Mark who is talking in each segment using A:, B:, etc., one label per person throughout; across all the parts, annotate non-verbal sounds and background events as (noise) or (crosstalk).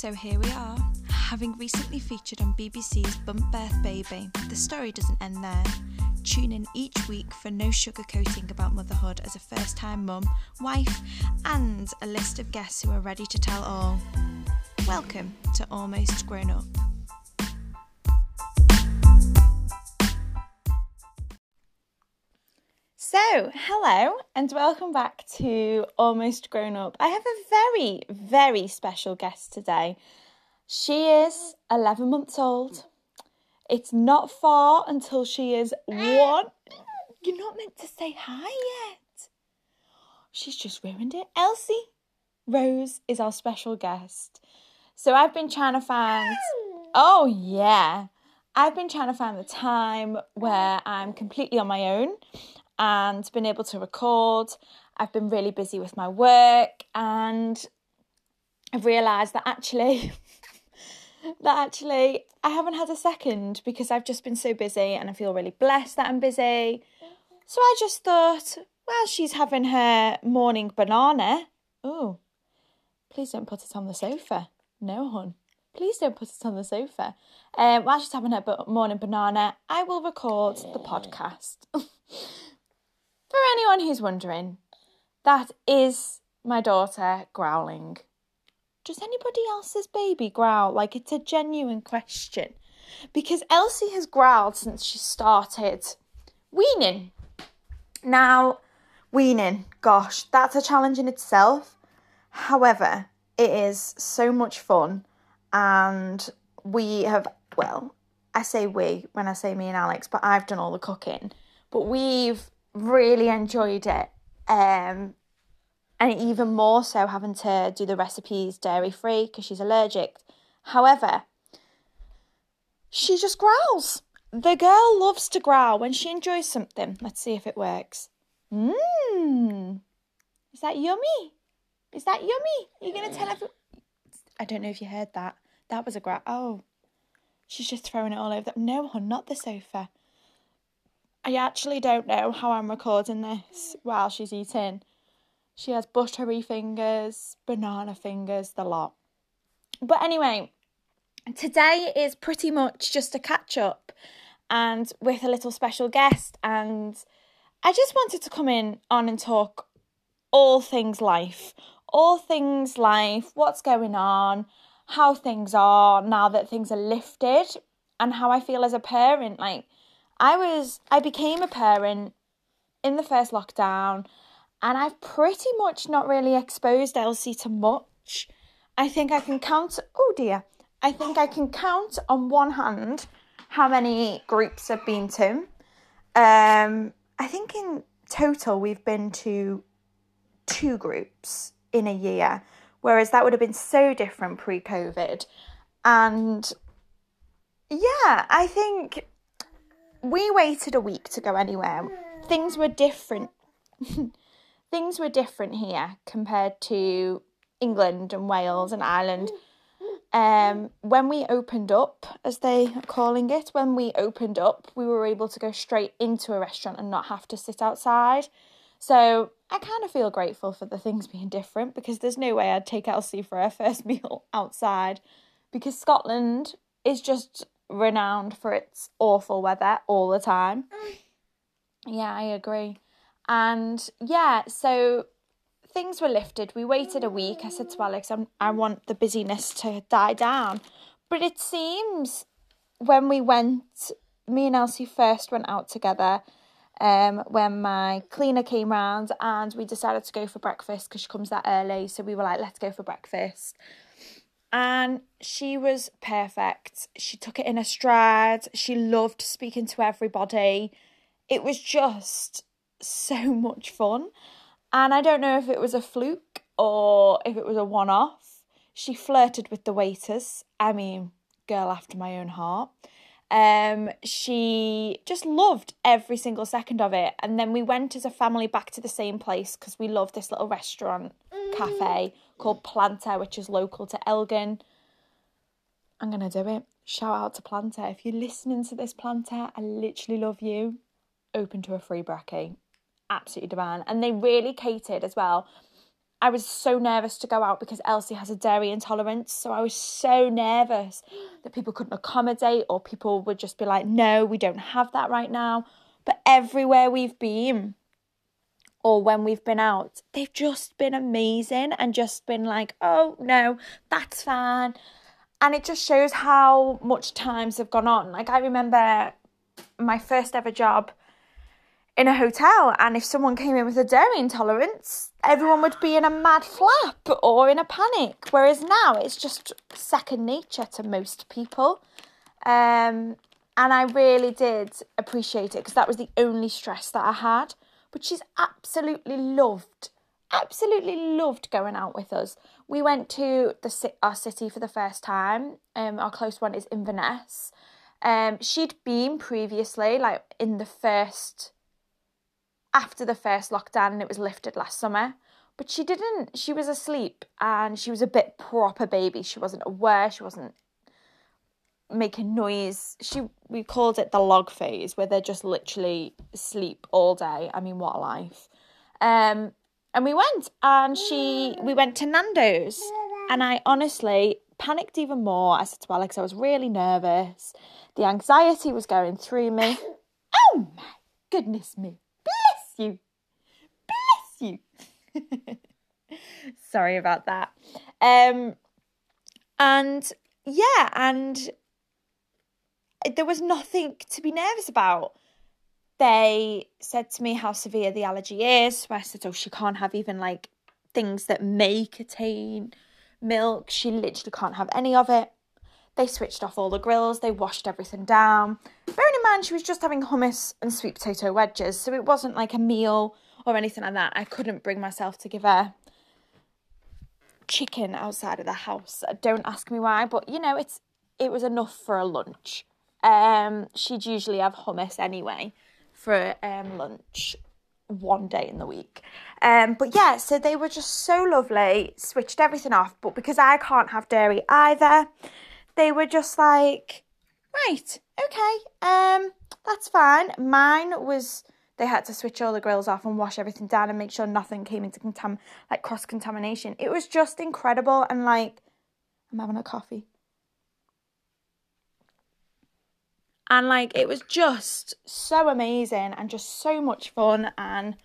A: So here we are, having recently featured on BBC's Bump Birth Baby. The story doesn't end there. Tune in each week for no sugarcoating about motherhood as a first time mum, wife, and a list of guests who are ready to tell all. Welcome to Almost Grown Up. Hello and welcome back to Almost Grown Up. I have a very, very special guest today. She is 11 months old. It's not far until she is one. You're not meant to say hi yet. She's just ruined it. Elsie Rose is our special guest. So, I've been trying to find. Oh, yeah. I've been trying to find the time where I'm completely on my own and been able to record. I've been really busy with my work and I've realised that actually (laughs) that actually I haven't had a second because I've just been so busy and I feel really blessed that I'm busy. So I just thought, well, she's having her morning banana. Oh, please don't put it on the sofa. No, hon. Please don't put it on the sofa. Um, while she's having her morning banana, I will record the podcast. (laughs) For anyone who's wondering, that is my daughter growling. Does anybody else's baby growl? Like it's a genuine question. Because Elsie has growled since she started weaning. Now, weaning, gosh, that's a challenge in itself. However, it is so much fun, and we have, well, I say we when I say me and Alex, but I've done all the cooking. But we've really enjoyed it. Um, and even more so having to do the recipes dairy free because she's allergic. However, she just growls. The girl loves to growl when she enjoys something. Let's see if it works. Mmm. Is that yummy? Is that yummy? You're going to tell everyone? I don't know if you heard that. That was a growl. Oh, she's just throwing it all over. The- no, hon, not the sofa. I actually don't know how I'm recording this while she's eating. She has buttery fingers, banana fingers, the lot. But anyway, today is pretty much just a catch up and with a little special guest. And I just wanted to come in on and talk all things life, all things life, what's going on, how things are now that things are lifted, and how I feel as a parent. Like, I was I became a parent in the first lockdown and I've pretty much not really exposed Elsie to much. I think I can count oh dear. I think I can count on one hand how many groups I've been to. Um I think in total we've been to two groups in a year, whereas that would have been so different pre COVID. And yeah, I think we waited a week to go anywhere. Things were different. (laughs) Things were different here compared to England and Wales and Ireland. Um, when we opened up, as they are calling it, when we opened up, we were able to go straight into a restaurant and not have to sit outside. So I kind of feel grateful for the things being different because there's no way I'd take Elsie for her (laughs) first meal outside because Scotland is just renowned for its awful weather all the time. Yeah, I agree. And yeah, so things were lifted. We waited a week. I said to Alex, I'm, I want the busyness to die down. But it seems when we went, me and Elsie first went out together. Um, when my cleaner came round and we decided to go for breakfast because she comes that early. So we were like, let's go for breakfast and she was perfect. She took it in a stride. She loved speaking to everybody. It was just so (laughs) much fun. And I don't know if it was a fluke or if it was a one off. She flirted with the waiters. I mean, girl after my own heart. Um, she just loved every single second of it. And then we went as a family back to the same place because we love this little restaurant cafe called Planter, which is local to Elgin. I'm going to do it. Shout out to Planter. If you're listening to this, Planter, I literally love you. Open to a free brekkie. Absolutely divine. And they really catered as well. I was so nervous to go out because Elsie has a dairy intolerance. So I was so nervous that people couldn't accommodate or people would just be like, no, we don't have that right now. But everywhere we've been, or when we've been out, they've just been amazing and just been like, oh, no, that's fine. And it just shows how much times have gone on. Like, I remember my first ever job in a hotel, and if someone came in with a dairy intolerance, everyone would be in a mad flap or in a panic. Whereas now it's just second nature to most people. Um, and I really did appreciate it because that was the only stress that I had. But she's absolutely loved, absolutely loved going out with us. We went to the our city for the first time. Um, our close one is Inverness. Um, she'd been previously, like in the first, after the first lockdown, and it was lifted last summer. But she didn't. She was asleep, and she was a bit proper baby. She wasn't aware. She wasn't making noise. She we called it the log phase, where they're just literally sleep all day. I mean, what a life. Um, and we went, and she we went to Nando's, and I honestly panicked even more. I said to Alex, I was really nervous. The anxiety was going through me. (coughs) Oh my goodness me! Bless you, bless you. (laughs) Sorry about that. Um, and yeah, and there was nothing to be nervous about. They said to me how severe the allergy is. So I said, oh, she can't have even like things that may contain milk. She literally can't have any of it. They switched off all the grills, they washed everything down. Bearing in mind, she was just having hummus and sweet potato wedges, so it wasn't like a meal or anything like that. I couldn't bring myself to give her chicken outside of the house. Don't ask me why, but you know, it's it was enough for a lunch. Um, she'd usually have hummus anyway for um, lunch one day in the week. Um, but yeah, so they were just so lovely, switched everything off. But because I can't have dairy either, they were just like, right, okay, um, that's fine. Mine was they had to switch all the grills off and wash everything down and make sure nothing came into contam like cross contamination. It was just incredible and like I'm having a coffee. And like it was just so amazing and just so much fun and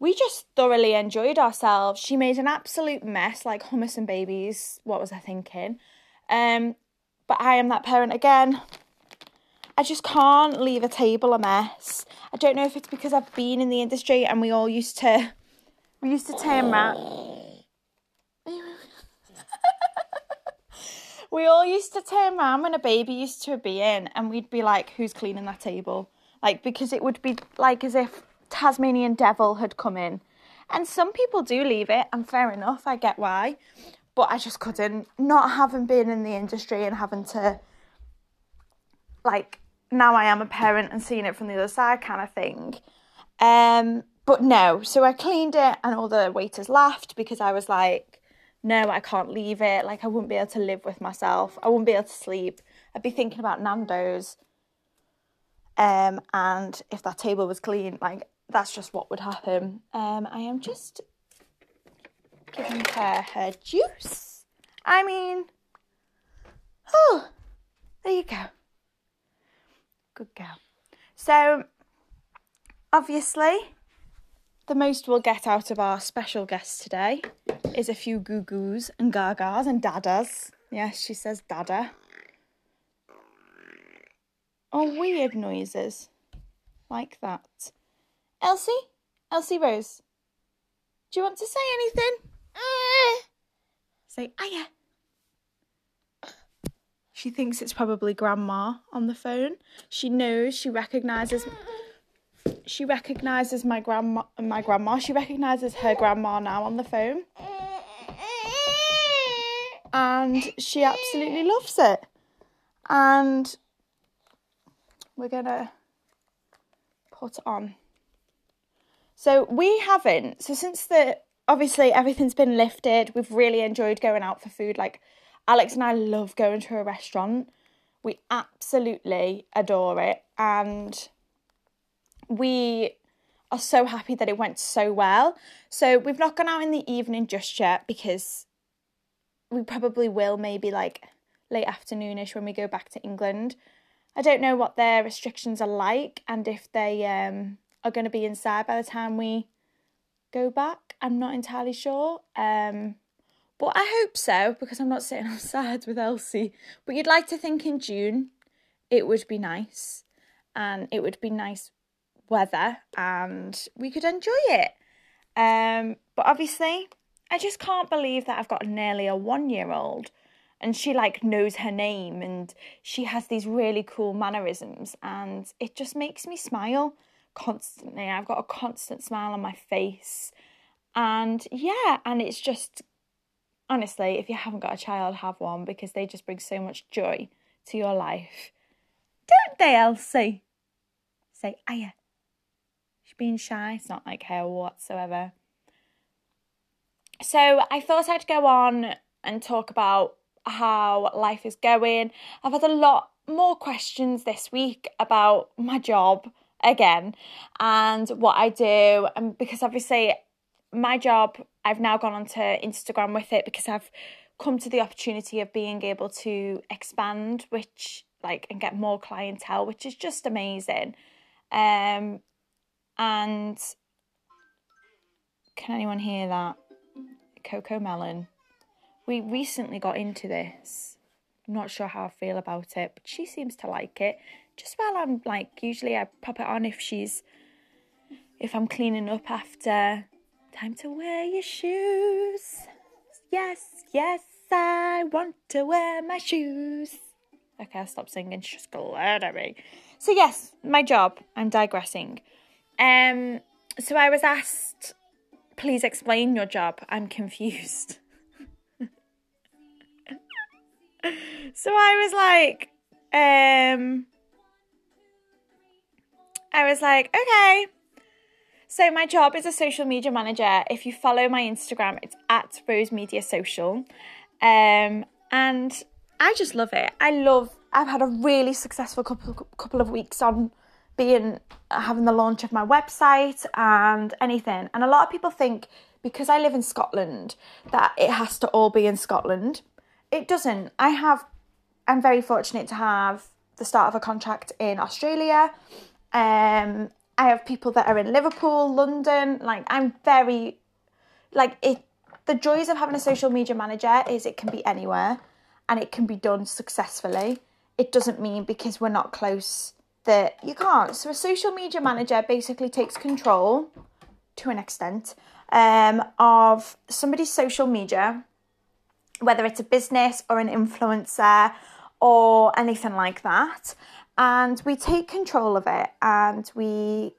A: we just thoroughly enjoyed ourselves. She made an absolute mess, like hummus and babies. What was I thinking? Um, but I am that parent again. I just can't leave a table a mess. I don't know if it's because I've been in the industry and we all used to, we used to turn around. We all used to turn around when a baby used to be in and we'd be like, who's cleaning that table? Like, because it would be like as if Tasmanian devil had come in. And some people do leave it, and fair enough, I get why. But I just couldn't, not having been in the industry and having to, like, now I am a parent and seeing it from the other side kind of thing. Um, but no, so I cleaned it, and all the waiters laughed because I was like, no, I can't leave it. Like, I wouldn't be able to live with myself. I wouldn't be able to sleep. I'd be thinking about Nando's. Um, and if that table was clean, like, that's just what would happen. Um, I am just giving her her juice. I mean, oh, there you go. Good girl. So, obviously, the most we'll get out of our special guest today is a few goo goos and gagas and dadas. Yes, she says dada. Or weird noises like that. Elsie? Elsie Rose? Do you want to say anything? Uh. Say, Aya. She thinks it's probably grandma on the phone. She knows, she recognises she recognizes my grandma my grandma. She recognizes her grandma now on the phone. And she absolutely loves it. And we're gonna put on. So we haven't so since the obviously everything's been lifted we've really enjoyed going out for food. Like alex and i love going to a restaurant. We absolutely adore it. And we are so happy that it went so well. So we've not gone out in the evening just yet because we probably will maybe like late afternoonish when we go back to England. I don't know what their restrictions are like and if they um, are going to be inside by the time we go back. I'm not entirely sure. Um, but I hope so because I'm not sitting (laughs) outside with Elsie. But you'd like to think in June it would be nice and it would be nice weather and we could enjoy it. Um, but obviously, I just can't believe that I've got nearly a one year old and she like knows her name and she has these really cool mannerisms and it just makes me smile constantly. I've got a constant smile on my face. And yeah, and it's just honestly, if you haven't got a child, have one because they just bring so much joy to your life. Don't they, Elsie? Say, Aya. Being shy. It's not like her whatsoever. So I thought I'd go on and talk about how life is going. I've had a lot more questions this week about my job again and what I do and because obviously my job I've now gone onto Instagram with it because I've come to the opportunity of being able to expand which like and get more clientele which is just amazing um and can anyone hear that Cocomelon we recently got into this. I'm not sure how I feel about it, but she seems to like it. Just while I'm like, usually I pop it on if she's, if I'm cleaning up after. Time to wear your shoes. Yes, yes, I want to wear my shoes. Okay, I'll stop singing. She's just glared at me. So yes, my job. I'm digressing. Um, so I was asked, please explain your job. I'm confused. (laughs) so I was like, um, I was like, okay. So my job is a social media manager. If you follow my Instagram, it's at Rose Media Social, um, and I just love it. I love. I've had a really successful couple couple of weeks on being having the launch of my website and anything. And a lot of people think because I live in Scotland that it has to all be in Scotland it doesn't. I have, I'm very fortunate to have the start of a contract in Australia. Um, I have people that are in Liverpool, London. Like, I'm very, like, it. The joys of having a social media manager is it can be anywhere and it can be done successfully. It doesn't mean because we're not close that you can't. So, a social media manager basically takes control to an extent um, of somebody's social media whether it's a business or an influencer or anything like that. And we take control of it and we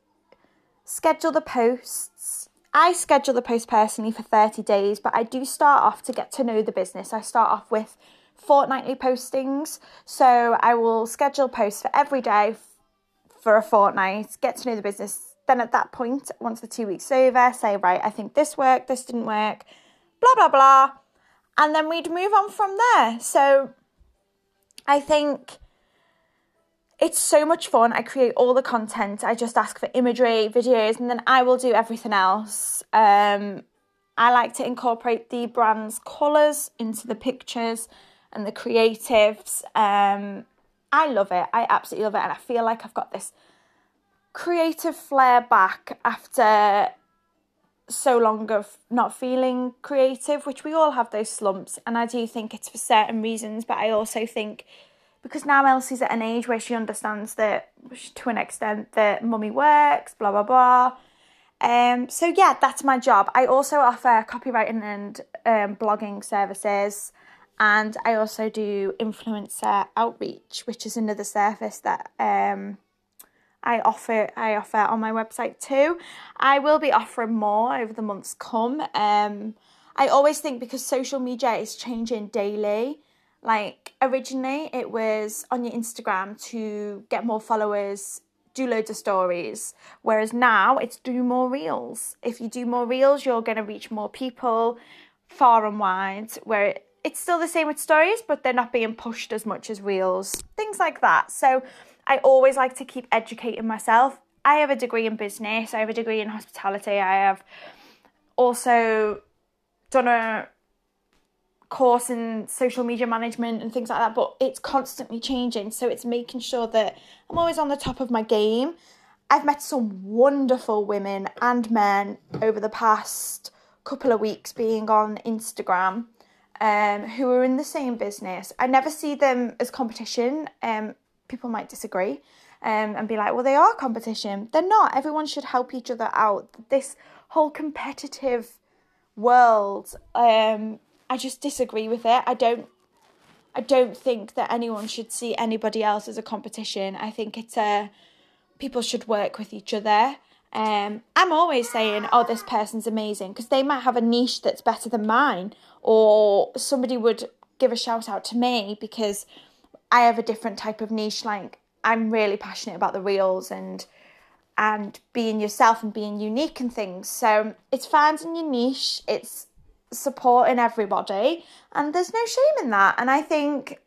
A: schedule the posts. I schedule the post personally for 30 days, but I do start off to get to know the business. I start off with fortnightly postings. So I will schedule posts for every day for a fortnight, get to know the business. Then at that point, once the two weeks over, say, right, I think this worked, this didn't work, blah, blah, blah and then we'd move on from there. So I think it's so much fun. I create all the content. I just ask for imagery, videos, and then I will do everything else. Um, I like to incorporate the brand's colours into the pictures and the creatives. Um, I love it. I absolutely love it. And I feel like I've got this creative flair back after so long of not feeling creative, which we all have those slumps, and I do think it's for certain reasons, but I also think because now Elsie's at an age where she understands that to an extent that mummy works, blah blah blah. Um, so yeah, that's my job. I also offer copywriting and um, blogging services, and I also do influencer outreach, which is another service that um, I offer I offer on my website too. I will be offering more over the months come. Um, I always think because social media is changing daily. Like originally, it was on your Instagram to get more followers, do loads of stories. Whereas now, it's do more reels. If you do more reels, you're going to reach more people far and wide. Where it's still the same with stories, but they're not being pushed as much as reels. Things like that. So I always like to keep educating myself. I have a degree in business, I have a degree in hospitality, I have also done a course in social media management and things like that, but it's constantly changing. So it's making sure that I'm always on the top of my game. I've met some wonderful women and men over the past couple of weeks being on Instagram um, who are in the same business. I never see them as competition. Um, people might disagree um, and be like, well, they are competition. They're not. Everyone should help each other out. This whole competitive world, um, I just disagree with it. I don't. I don't think that anyone should see anybody else as a competition. I think it's a people should work with each other. Um, I'm always saying, oh, this person's amazing because they might have a niche that's better than mine, or somebody would give a shout out to me because I have a different type of niche. Like I'm really passionate about the reels and and being yourself and being unique and things. So it's finding your niche. It's supporting everybody, and there's no shame in that. And I think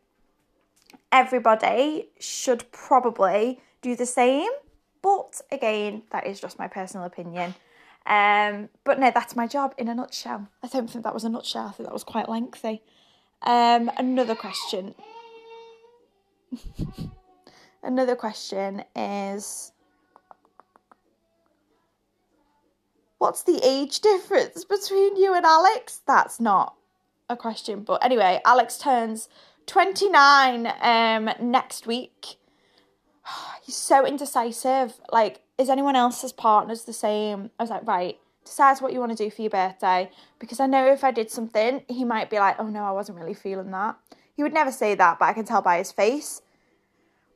A: everybody should probably do the same. But again, that is just my personal opinion. Um, but no, that's my job in a nutshell. I don't think that was a nutshell. I think that was quite lengthy. Um, another question. (laughs) another question is What's the age difference between you and Alex? That's not a question, but anyway, Alex turns 29 um next week. (sighs) He's so indecisive. Like is anyone else's partners the same? I was like, right, decide what you want to do for your birthday. Because I know if I did something, he might be like, oh no, I wasn't really feeling that. He would never say that, but I can tell by his face.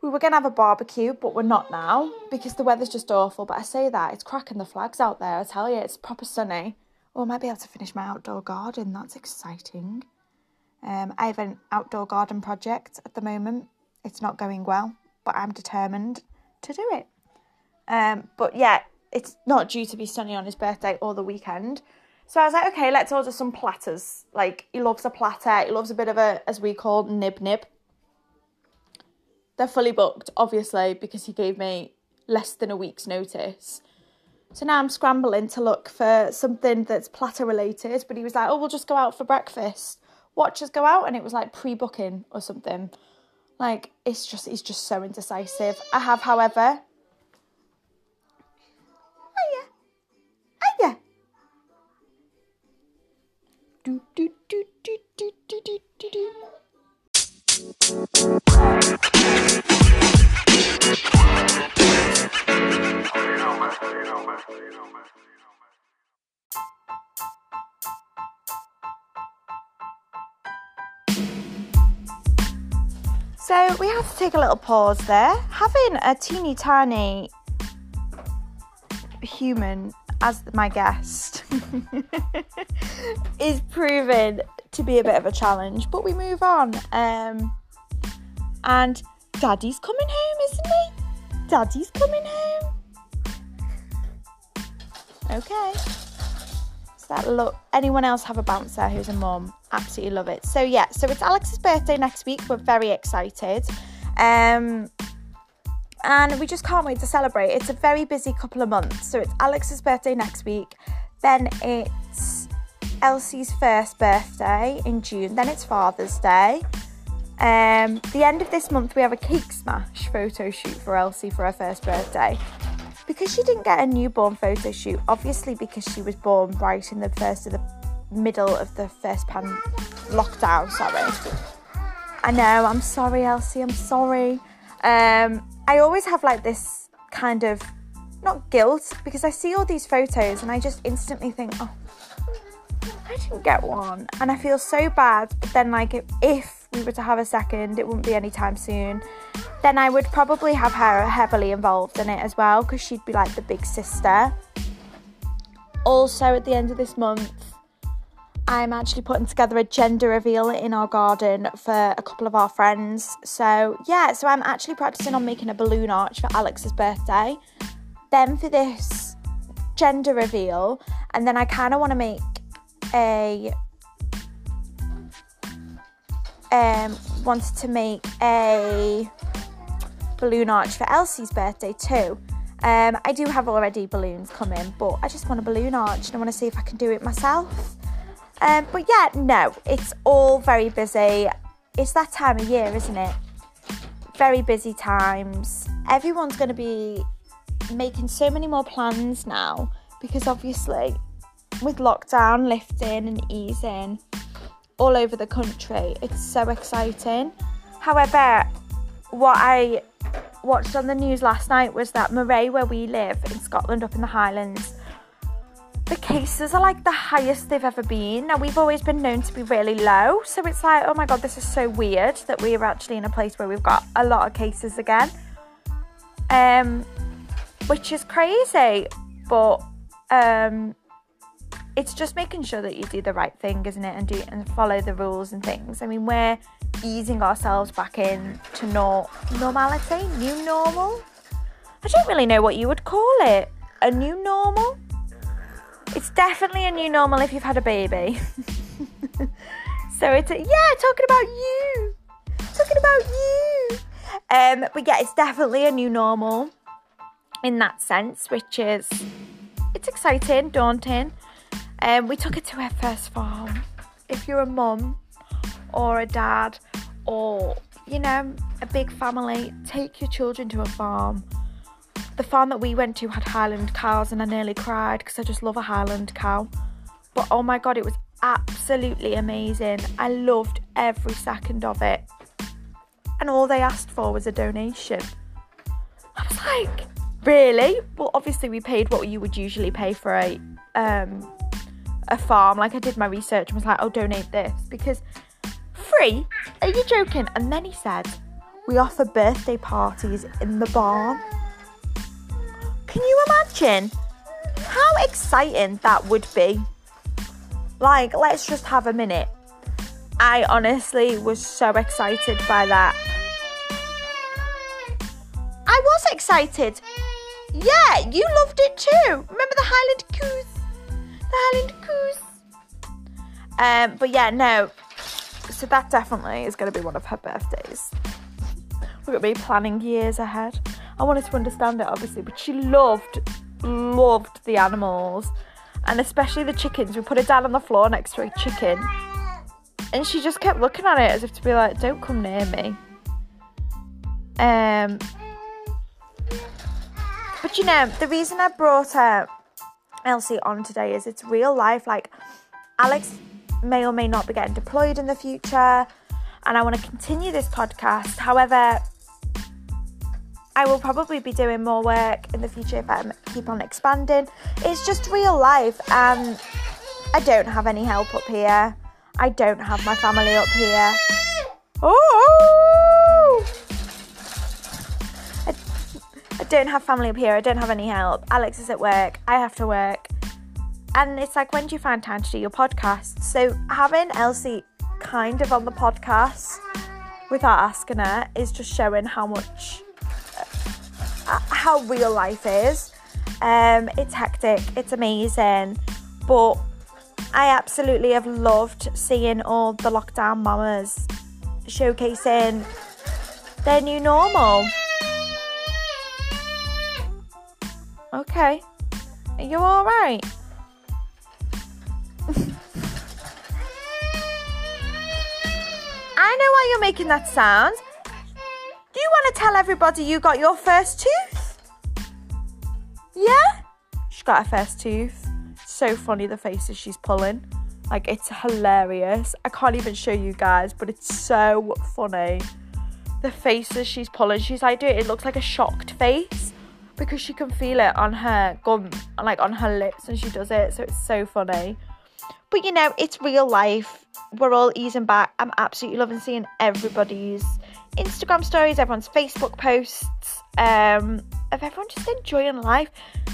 A: We were going to have a barbecue, but we're not now because the weather's just awful. But I say that, it's cracking the flags out there. I tell you, it's proper sunny. Oh, I might be able to finish my outdoor garden. That's exciting. Um, I have an outdoor garden project at the moment. It's not going well, but I'm determined to do it. Um, but yeah, it's not due to be sunny on his birthday or the weekend. So I was like, okay, let's order some platters. Like he loves a platter. He loves a bit of a, as we call, nib nib. They're fully booked, obviously, because he gave me less than a week's notice. So now I'm scrambling to look for something that's platter related. But he was like, oh, we'll just go out for breakfast. Watch us go out, and it was like pre-booking or something. Like it's just, he's just so indecisive. I have, however, oh, oh, do do do do do do do do do. So we have to take a little pause there. Having a teeny tiny human as my guest (laughs) is proven to be a bit of a challenge, but we move on. Um, and Daddy's coming home, isn't he? Daddy's coming home. Okay. That look. Anyone else have a bouncer who's a mum? Absolutely love it. So yeah. So it's Alex's birthday next week. We're very excited. Um, and we just can't wait to celebrate. It's a very busy couple of months. So it's Alex's birthday next week, then it's Elsie's first birthday in June, then it's Father's Day. Um, the end of this month, we have a cake smash photo shoot for Elsie for her first birthday. Because she didn't get a newborn photo shoot, obviously because she was born right in the first of the middle of the first pan lockdown. Sorry, I know. I'm sorry, Elsie. I'm sorry. Um, I always have like this kind of not guilt because I see all these photos and I just instantly think, oh, I didn't get one, and I feel so bad. But then, like, if, if we were to have a second, it wouldn't be anytime soon. Then I would probably have her heavily involved in it as well because she'd be like the big sister. Also, at the end of this month, I'm actually putting together a gender reveal in our garden for a couple of our friends. So, yeah, so I'm actually practicing on making a balloon arch for Alex's birthday. Then for this gender reveal, and then I kind of want to make a um wanted to make a balloon arch for Elsie's birthday too. Um, I do have already balloons coming, but I just want a balloon arch and I want to see if I can do it myself. Um, but yeah, no, it's all very busy. It's that time of year, isn't it? Very busy times. Everyone's going to be making so many more plans now because obviously, with lockdown lifting and easing all over the country, it's so exciting. However, what I watched on the news last night was that Moray, where we live in Scotland, up in the Highlands, the cases are like the highest they've ever been. Now, we've always been known to be really low, so it's like, oh my god, this is so weird that we are actually in a place where we've got a lot of cases again. Um, which is crazy, but um, it's just making sure that you do the right thing, isn't it, and do and follow the rules and things. I mean, we're easing ourselves back in to no- normality, new normal. I don't really know what you would call it. A new normal? It's definitely a new normal if you've had a baby. (laughs) so it's a, yeah, talking about you. Talking about you. Um, but yeah, it's definitely a new normal in that sense, which is it's exciting, daunting. Um, we took it to our first farm. If you're a mum or a dad or you know a big family, take your children to a farm the farm that we went to had Highland cows, and I nearly cried because I just love a Highland cow. But oh my god, it was absolutely amazing. I loved every second of it. And all they asked for was a donation. I was like, really? Well, obviously we paid what you would usually pay for a um, a farm. Like I did my research and was like, I'll donate this because free? Are you joking? And then he said, we offer birthday parties in the barn. Can you imagine how exciting that would be? Like, let's just have a minute. I honestly was so excited by that. I was excited. Yeah, you loved it too. Remember the Highland Coos? Highland Coos. Um, but yeah, no. So that definitely is going to be one of her birthdays. We're going to be planning years ahead. I wanted to understand it obviously, but she loved, loved the animals and especially the chickens. We put her down on the floor next to a chicken and she just kept looking at it as if to be like, don't come near me. Um, but you know, the reason I brought her Elsie on today is it's real life. Like, Alex may or may not be getting deployed in the future, and I want to continue this podcast. However, I will probably be doing more work in the future if I keep on expanding. It's just real life, and I don't have any help up here. I don't have my family up here. Oh! I don't have family up here. I don't have any help. Alex is at work. I have to work. And it's like, when do you find time to do your podcast? So having Elsie kind of on the podcast without asking her is just showing how much how real life is. Um, it's hectic, it's amazing, but I absolutely have loved seeing all the lockdown mamas showcasing their new normal. Okay, are you all right? I know why you're making that sound. Do you want to tell everybody you got your first tooth? Yeah? She got her first tooth. So funny the faces she's pulling. Like, it's hilarious. I can't even show you guys, but it's so funny. The faces she's pulling. She's like, dude, it looks like a shocked face because she can feel it on her gum, like on her lips, and she does it. So it's so funny. But you know, it's real life. We're all easing back. I'm absolutely loving seeing everybody's Instagram stories, everyone's Facebook posts, um, of everyone just enjoying life.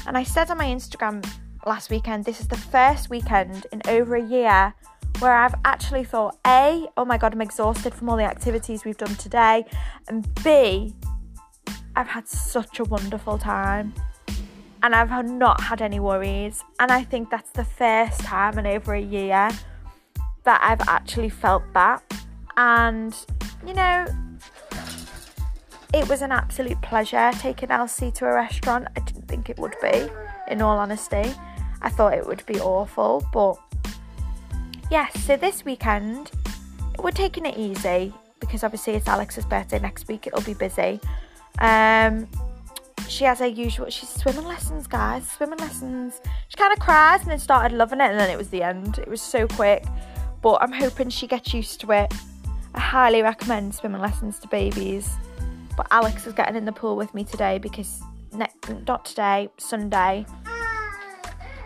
A: And I said on my Instagram last weekend, this is the first weekend in over a year where I've actually thought, A, oh my god, I'm exhausted from all the activities we've done today, and B, I've had such a wonderful time. And I've not had any worries. And I think that's the first time in over a year that I've actually felt that. And, you know, it was an absolute pleasure taking Elsie to a restaurant. I didn't think it would be, in all honesty. I thought it would be awful, but yes, so this weekend we're taking it easy because obviously it's Alex's birthday next week, it'll be busy. Um, she has her usual she's swimming lessons guys swimming lessons. She kind of cries and then started loving it and then it was the end. It was so quick but i'm hoping she gets used to it. I highly recommend swimming lessons to babies but alex is getting in the pool with me today because ne- not today sunday.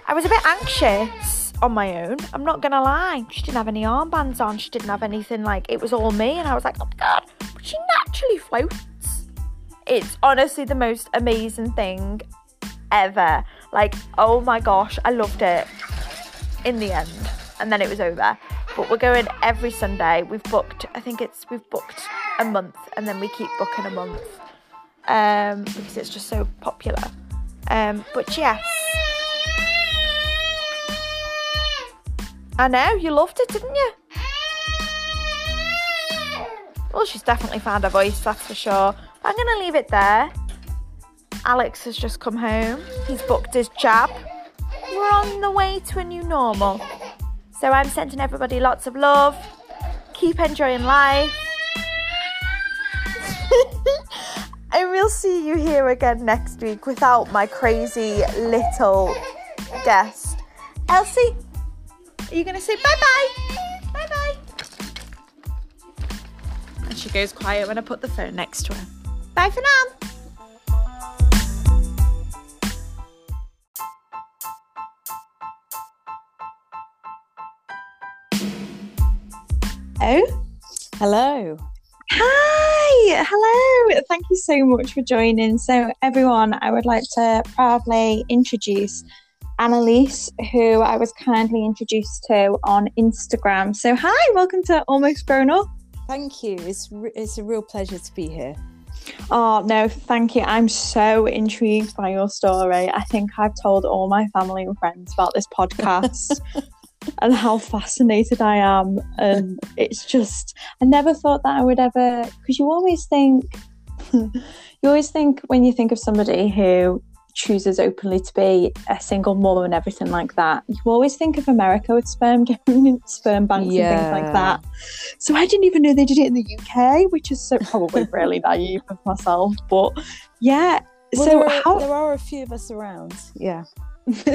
A: I was a bit anxious on my own i'm not gonna lie. She didn't have any armbands on she didn't have anything like it was all me and i was like oh my god but she naturally floats it's honestly the most amazing thing ever. Like, oh my gosh, I loved it in the end. And then it was over. But we're going every Sunday. We've booked, I think it's, we've booked a month and then we keep booking a month um, because it's just so popular. Um, but yes. I know, you loved it, didn't you? Well, she's definitely found her voice, that's for sure. I'm going to leave it there. Alex has just come home. He's booked his jab. We're on the way to a new normal. So I'm sending everybody lots of love. Keep enjoying life. (laughs) and we'll see you here again next week without my crazy little guest. Elsie, are you going to say bye bye? Bye bye. And she goes quiet when I put the phone next to her. Bye for now. Oh,
B: hello.
A: Hi, hello. Thank you so much for joining. So, everyone, I would like to proudly introduce Annalise, who I was kindly introduced to on Instagram. So, hi, welcome to Almost Grown Up.
B: Thank you. It's re- it's a real pleasure to be here.
A: Oh, no, thank you. I'm so intrigued by your story. I think I've told all my family and friends about this podcast (laughs) and how fascinated I am. And it's just, I never thought that I would ever, because you always think, (laughs) you always think when you think of somebody who chooses openly to be a single mum and everything like that, you always think of America with sperm sperm banks yeah. and things like that. So I didn't even know they did it in the UK, which is so probably (laughs) really naive of myself. But yeah.
B: Well, so there are, how... there are a few of us around. Yeah. (laughs)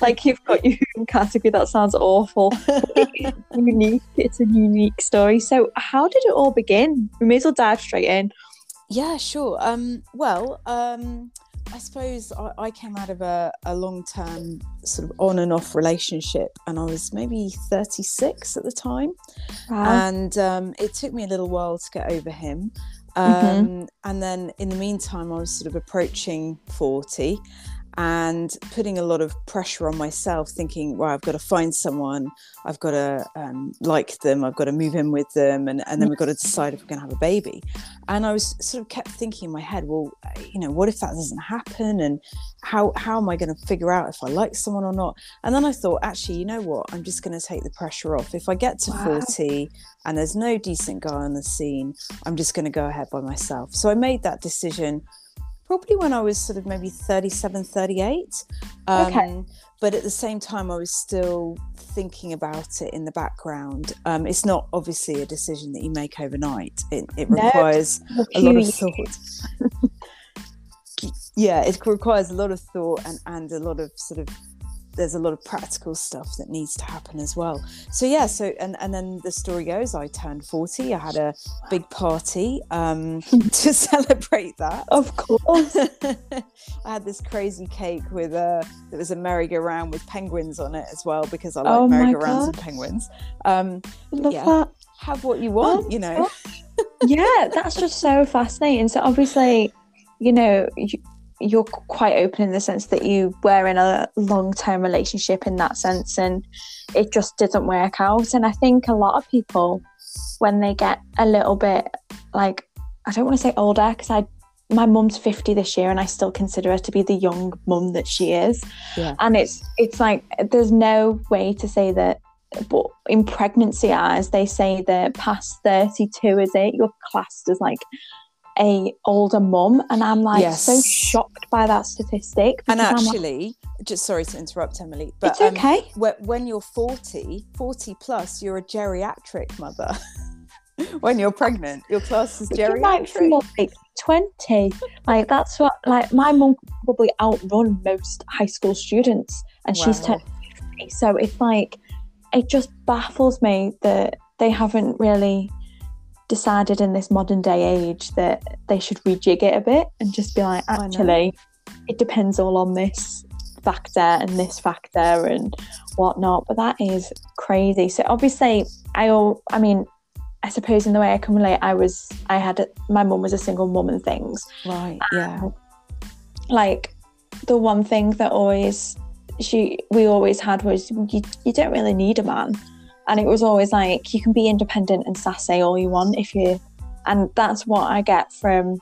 A: like you've got your own category that sounds awful it's (laughs) unique it's a unique story so how did it all begin we may as well dive straight in
B: yeah sure um well um I suppose I, I came out of a, a long term sort of on and off relationship, and I was maybe 36 at the time. Wow. And um, it took me a little while to get over him. Mm-hmm. Um, mm-hmm. And then in the meantime, I was sort of approaching 40 and putting a lot of pressure on myself, thinking, well, I've got to find someone, I've got to um, like them, I've got to move in with them, and, and then we've got to decide if we're going to have a baby. And I was sort of kept thinking in my head, well, you know, what if that doesn't happen? And how, how am I going to figure out if I like someone or not? And then I thought, actually, you know what? I'm just going to take the pressure off. If I get to wow. 40 and there's no decent guy on the scene, I'm just going to go ahead by myself. So I made that decision probably when I was sort of maybe 37, 38. Um, okay. But at the same time, I was still thinking about it in the background. Um, it's not obviously a decision that you make overnight, it, it requires a lot of thought. (laughs) yeah, it requires a lot of thought and, and a lot of sort of there's a lot of practical stuff that needs to happen as well. So yeah, so and and then the story goes, I turned 40. I had a big party um, (laughs) to celebrate that.
A: Of course. (laughs)
B: I had this crazy cake with a there was a merry-go-round with penguins on it as well because I like oh merry-go-rounds and penguins. Um,
A: Love yeah, that.
B: Have what you want, oh, you know.
A: yeah, that's just so fascinating. So obviously, you know, you, you're quite open in the sense that you were in a long term relationship in that sense and it just didn't work out. And I think a lot of people, when they get a little bit like, I don't want to say older because I my mum's 50 this year and I still consider her to be the young mum that she is. Yeah. And it's it's like there's no way to say that but in pregnancy eyes they say that past 32 is it you're classed as like a older mum, and I'm like
B: Yes.
A: so shocked by that statistic.
B: And
A: I'm like,
B: actually, just sorry to interrupt, Emily, but
A: it's
B: um,
A: okay.
B: whe- when you're 40, 40 plus, you're a geriatric mother. (laughs) when you're pregnant, your class is geriatric.
A: feel like 20. Like, that's what, like, my mum probably outrun most high school students, and she's
B: Wow.
A: turned 50. So it's like, it just baffles me that they haven't really decided in this modern day age that they should rejig it a bit and just be like, actually, it depends all on this factor and this factor and whatnot. But that is crazy. So obviously, I all, I mean, I suppose in the way I can relate, I was, I had, a, my mum was a single mum and things.
B: Right, um, yeah.
A: Like the one thing that always she we always had was you, you don't really need a man, and it was always like you can be independent and sassy all you want if you, and that's what I get from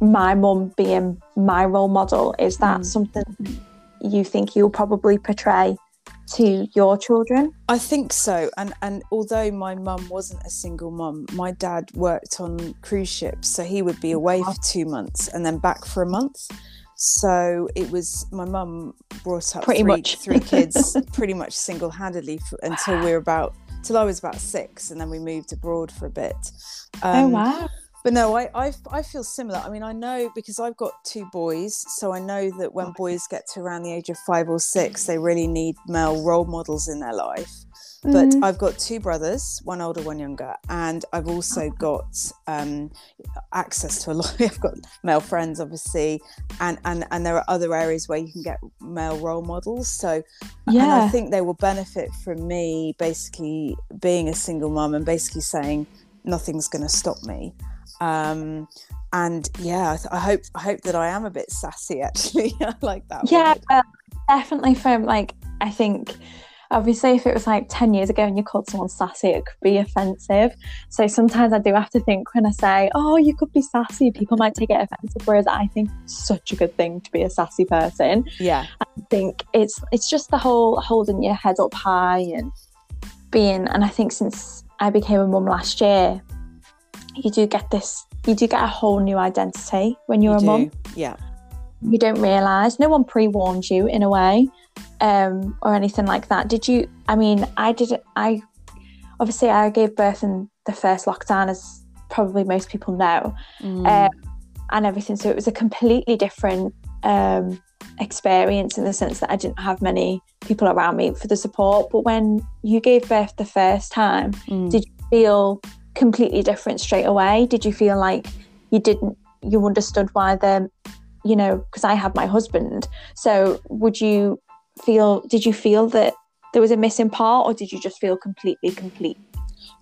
A: my mum being my role model. Is that
B: Mm.
A: something you think you'll probably portray to your children?
B: I think so. And and although my mum wasn't a single mum, my dad worked on cruise ships, so he would be away for two months and then back for a month. So it was my mum brought up
A: Pretty
B: three,
A: much.
B: three (laughs) kids pretty much single handedly until we were about till I was about six, and then we moved abroad for a bit.
A: oh
B: Um,
A: wow!
B: But no, I, I I feel similar. I mean, I know because I've got two boys, so I know that when boys get to around the age of five or six, they really need male role models in their life. But
A: Mhm.
B: I've got two brothers, one older, one younger, and I've also got um, access to a (laughs) lot. I've got male friends, obviously, and and and there are other areas where you can get male role models. So, and I think they will benefit from me basically being a single mum and basically saying nothing's going to stop me. Um, and yeah, I, th- I hope I hope that I am a bit sassy. (laughs) Actually, I like that.
A: Yeah, uh, definitely from like I think obviously if it was like 10 years ago and you called someone sassy it could be offensive. So sometimes i do have to think when i say oh you could be sassy people might take it offensive whereas i think it's such a good thing to be a sassy person.
B: Yeah,
A: i think it's it's just the whole holding your head up high and being and i think since i became a mum last year you do get this you do get a whole new identity when you're
B: you
A: a
B: do.
A: mum.
B: Yeah,
A: you don't realize no one pre-warned you in a way um or anything like that. Did you i mean i did i obviously i gave birth in the first lockdown as probably most people know.
B: Mm.
A: um, and everything. So it was a completely different um experience in the sense that i didn't have many people around me for the support. But when you gave birth the first time
B: Mm.
A: did you feel completely different straight away? Did you feel like you didn't you understood why the you know because i had my husband. So would you feel did you feel that there was a missing part or did you just feel completely complete?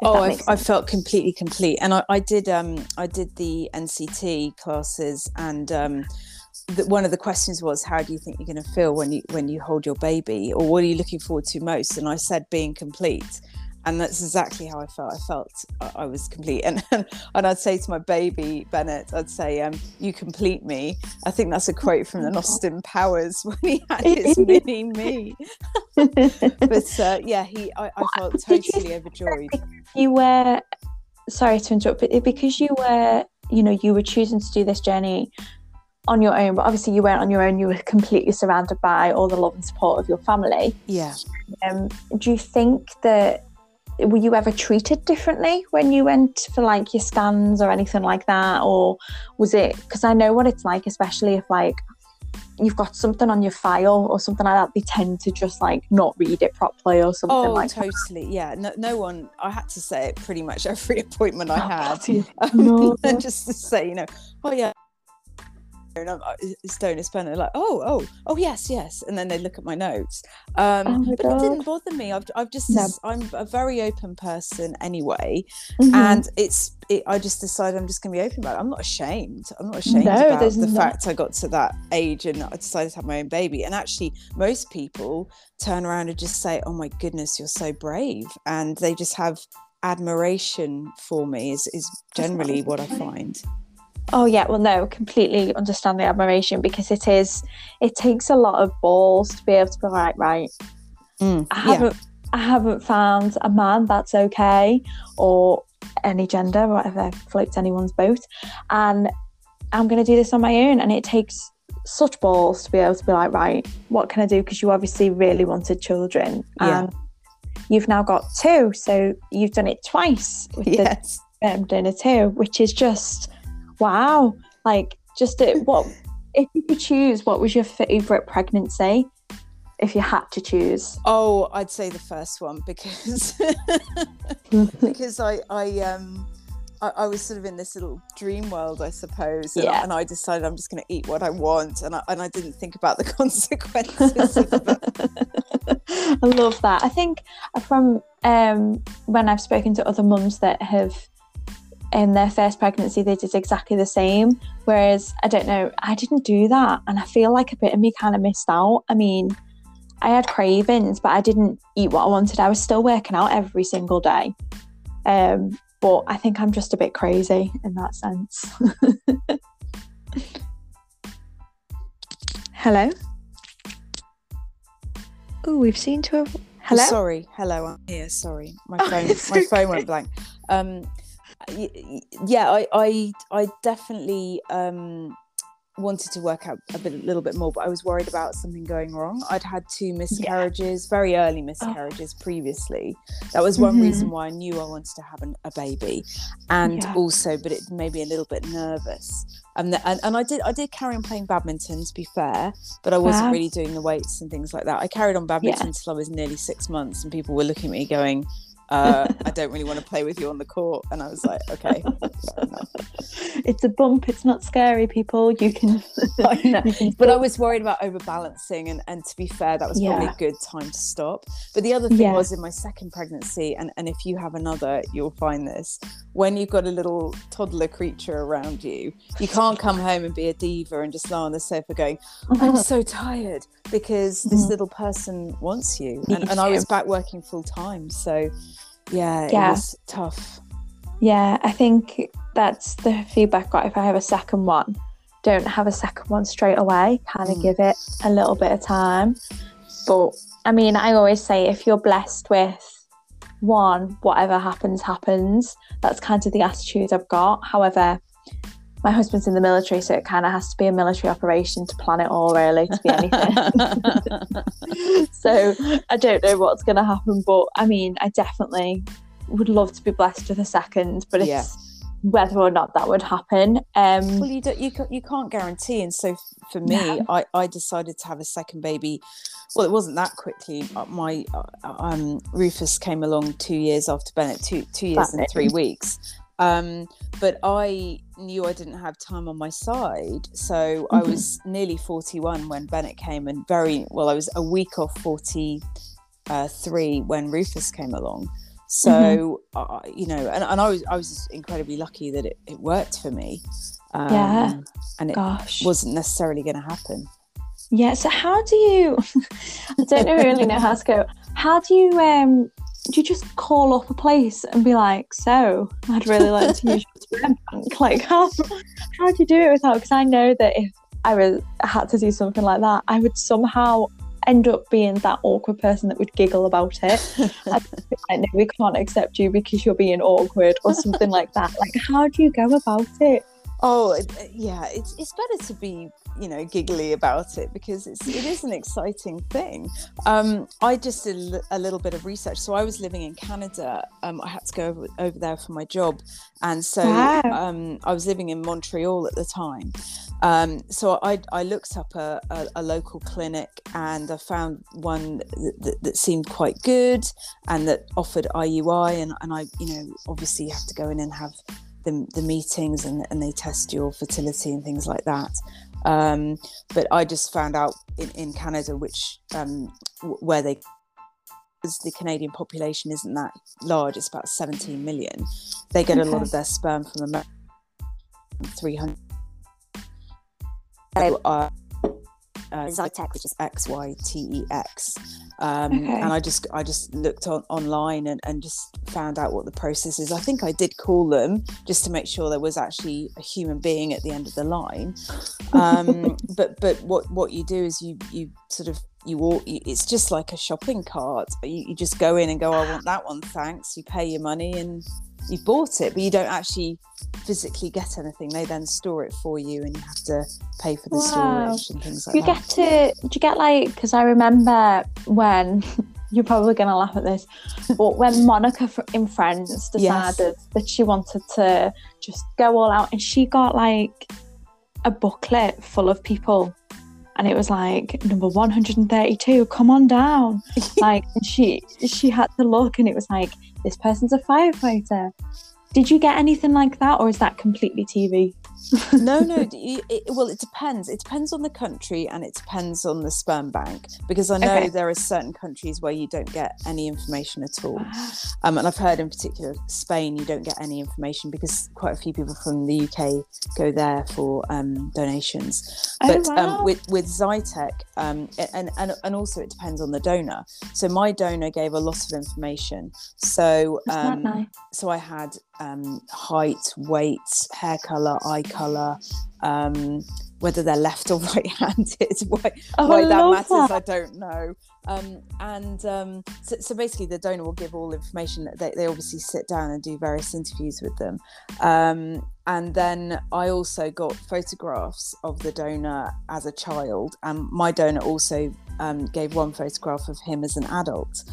B: Oh I, I felt completely complete. And I, I did um i did the nct classes and um the, one of the questions was how do you think you're going to feel when you when you hold your baby or what are you looking forward to most? And i said being complete and that's exactly how i felt. I felt i, I was complete. (laughs) And, and i'd say to my baby bennett i'd say um you complete me. I think that's a quote from the austin powers (laughs) when he had his mini me. (laughs) But uh, yeah he i, I felt
A: Did you
B: totally overjoyed.
A: you were sorry to interrupt but because you were you know you were choosing to do this journey on your own but obviously you weren't on your own you were completely surrounded by all the love and support of your family.
B: Yeah.
A: Um, do you think that were you ever treated differently when you went for like your scans or anything like that or was it because i know what it's like especially if like you've got something on your file or something like that they tend to just like not read it properly or something
B: Oh,
A: like that.
B: totally. Yeah. No, no one. I had to say it pretty much every (laughs) appointment I
A: Oh,
B: had,
A: bloody (laughs)
B: um,
A: no. (laughs)
B: just to say, you know, oh yeah. And I'm, uh, it's Donus Bennett, like, oh, oh, oh, yes, yes, and then they look at my notes. Um,
A: Oh my
B: but it didn't bother me. I've, I've just,
A: No.
B: I'm a very open person anyway,
A: Mhm.
B: and it's, it, I just decided I'm just going to be open about it. I'm not ashamed. I'm not ashamed
A: No,
B: about the fact I got to that age and I decided to have my own baby. And actually, most people turn around and just say, "Oh my goodness, you're so brave," and they just have admiration for me. Is is generally what I find.
A: Oh yeah, well no, completely understand the admiration because it is it takes a lot of balls to be able to be like, right,
B: Mm,
A: I haven't I haven't found a man that's okay or any gender, whatever floats anyone's boat. And I'm going to do this on my own. And it takes such balls to be able to be like, right, what can I do? Because you obviously really wanted children.
B: Yeah.
A: And you've now got two. So you've done it twice with
B: Yes.
A: the um, dinner too, which is just wow. Like, just it, what (laughs) if you could choose, what was your favorite pregnancy if you had to choose?
B: Oh, I'd say the first one because (laughs) (laughs) because I I um I, I was sort of in this little dream world, I suppose, and, I,
A: Yeah.
B: and I decided I'm just going to eat what I want, and I, and I didn't think about the consequences. of.
A: I love that. I think from um, when I've spoken to other mums that have in their first pregnancy, they did exactly the same. Whereas I don't know, I didn't do that, and I feel like a bit of me kind of missed out. I mean, I had cravings, but I didn't eat what I wanted. I was still working out every single day. Um, but I think I'm just a bit crazy in that sense. (laughs) Hello. Oh, we've seen to have. Hello.
B: Sorry, hello, I'm here. Sorry, my
A: Oh,
B: phone
A: it's
B: my phone went blank. Um, yeah, I I I definitely um wanted to work out a bit a little bit more, but I was worried about something going wrong. I'd had two miscarriages, very early miscarriages previously. That was one
A: Mhm.
B: reason why I knew I wanted to have an, a baby, and
A: Yeah.
B: also, but it made me a little bit nervous. And, the, and and I did I did carry on playing badminton to be fair, but I wasn't
A: Wow.
B: really doing the weights and things like that. I carried on badminton until I was nearly six months, and people were looking at me going, uh, "I don't really want to play with you on the court," and I was like, "Okay."
A: It's a bump. It's not scary, people. You can. (laughs)
B: I know.
A: you can
B: But I was worried about overbalancing, and, and to be fair, that was probably a good time to stop. But the other thing
A: Yeah.
B: was in my second pregnancy, and, and if you have another, you'll find this when you've got a little toddler creature around you, you can't come home and be a diva and just lie on the sofa going, I'm so (laughs) tired because this
A: Mhm.
B: little person wants you. And, and I was back working full time. So, yeah,
A: Yeah.
B: it was tough.
A: Yeah, I think that's the feedback got if I have a second one. Don't have a second one straight away. Kind of
B: Mm.
A: give it a little bit of time. But I mean, I always say if you're blessed with one, whatever happens, happens. That's kind of the attitude I've got. However, my husband's in the military, so it kind of has to be a military operation to plan it all, really, to be anything. (laughs) so I don't know what's going to happen, but I mean, I definitely would love to be blessed with a second, but it's
B: Yeah.
A: whether or not that would happen. Um,
B: Well, you don't, you you can't guarantee, and so for me. I, I decided to have a second baby. Well, it wasn't that quickly. Uh, My uh, um, Rufus came along two years after Bennett, two two years and three weeks. Um, but I knew I didn't have time on my side, so I
A: Mhm.
B: was nearly forty one when Bennett came, and very well. I was a week off forty uh, when Rufus came along. So uh, you know, and, and I was I was just incredibly lucky that it, it worked for me. Um,
A: Yeah.
B: and it
A: gosh.
B: wasn't necessarily going to happen.
A: Yeah. So how do you? (laughs) I don't know really know how to go. How do you? Um, you just call up a place and be like, "So, I'd really like to use your sperm bank." (laughs) Like, how how do you do it without? Because I know that if I was had to do something like that, I would somehow end up being that awkward person that would giggle about it. (laughs) Like, no, we can't accept you because you're being awkward or something like that. Like, how do you go about it?
B: Oh, it- yeah, it's it's better to be you know giggly about it because it's it is an exciting thing. Um, I just did a a little bit of research. So I was living in Canada. Um, I had to go over, over there for my job, and so
A: Wow.
B: um, I was living in Montreal at the time. Um, so I, I looked up a, a, a local clinic and I found one that, that, that seemed quite good and that offered IUI and, and I you know obviously you have to go in and have the, the meetings and, and they test your fertility and things like that. Um, but I just found out in, in Canada, which um, w- where they because the Canadian population isn't that large, it's about 17 million. They get a lot of their sperm from America, 300. So, uh, uh, Xytex, which is X Y T E X, um,
A: Okay.
B: and I just I just looked on online and, and just found out what the process is. I think I did call them just to make sure there was actually a human being at the end of the line. (laughs) Um, but but what what you do is you you sort of you all it's just like a shopping cart. You, you just go in and go, I want that one, thanks. You pay your money and you bought it, but you don't actually physically get anything. They then store it for you, and you have to pay for the wow. storage and things like
A: you
B: that.
A: You get to? Do you get like? Because I remember when. (laughs) You're probably going to laugh at this, but when Monica in Friends decided yes. that she wanted to just go all out, and she got like a booklet full of people and it was like number 132 come on down. (laughs) Like she she had to look and it was like this person's a firefighter. Did you get anything like that or is that completely tv
B: no, no. (laughs) It, well, it depends. It depends on the country and it depends on the sperm bank because I know okay. there are certain countries where you don't get any information at all. Um, and I've heard in particular Spain, you don't get any information because quite a few people from the UK go there for um, donations.
A: Oh,
B: but
A: um,
B: wow. um, with with Xytex, um, and, and and also it depends on the donor. So my donor gave a lot of information. So um, nice? so I had um, height, weight, hair color, eye color, um, whether they're left or (laughs) right-handed. why, oh, why that matters, that. I don't know. Um, and um, so, so, basically, the donor will give all information. They, they obviously sit down and do various interviews with them. Um, and then I also got photographs of the donor as a child, and my donor also um, gave one photograph of him as an adult.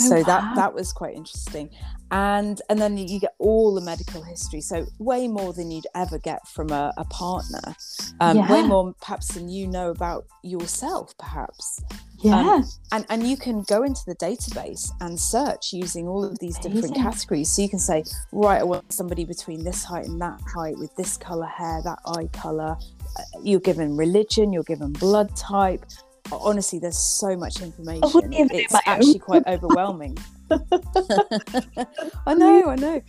B: Oh, so wow. that that was quite interesting and and then you get all the medical history so way more than you'd ever get from a, a partner um, yeah. way more perhaps than you know about yourself perhaps
A: yeah um,
B: and and you can go into the database and search using all of these Amazing. different categories so you can say right i want somebody between this height and that height with this color hair that eye color uh, you're given religion you're given blood type honestly there's so much information it's actually quite (laughs) overwhelming (laughs) I know, I know.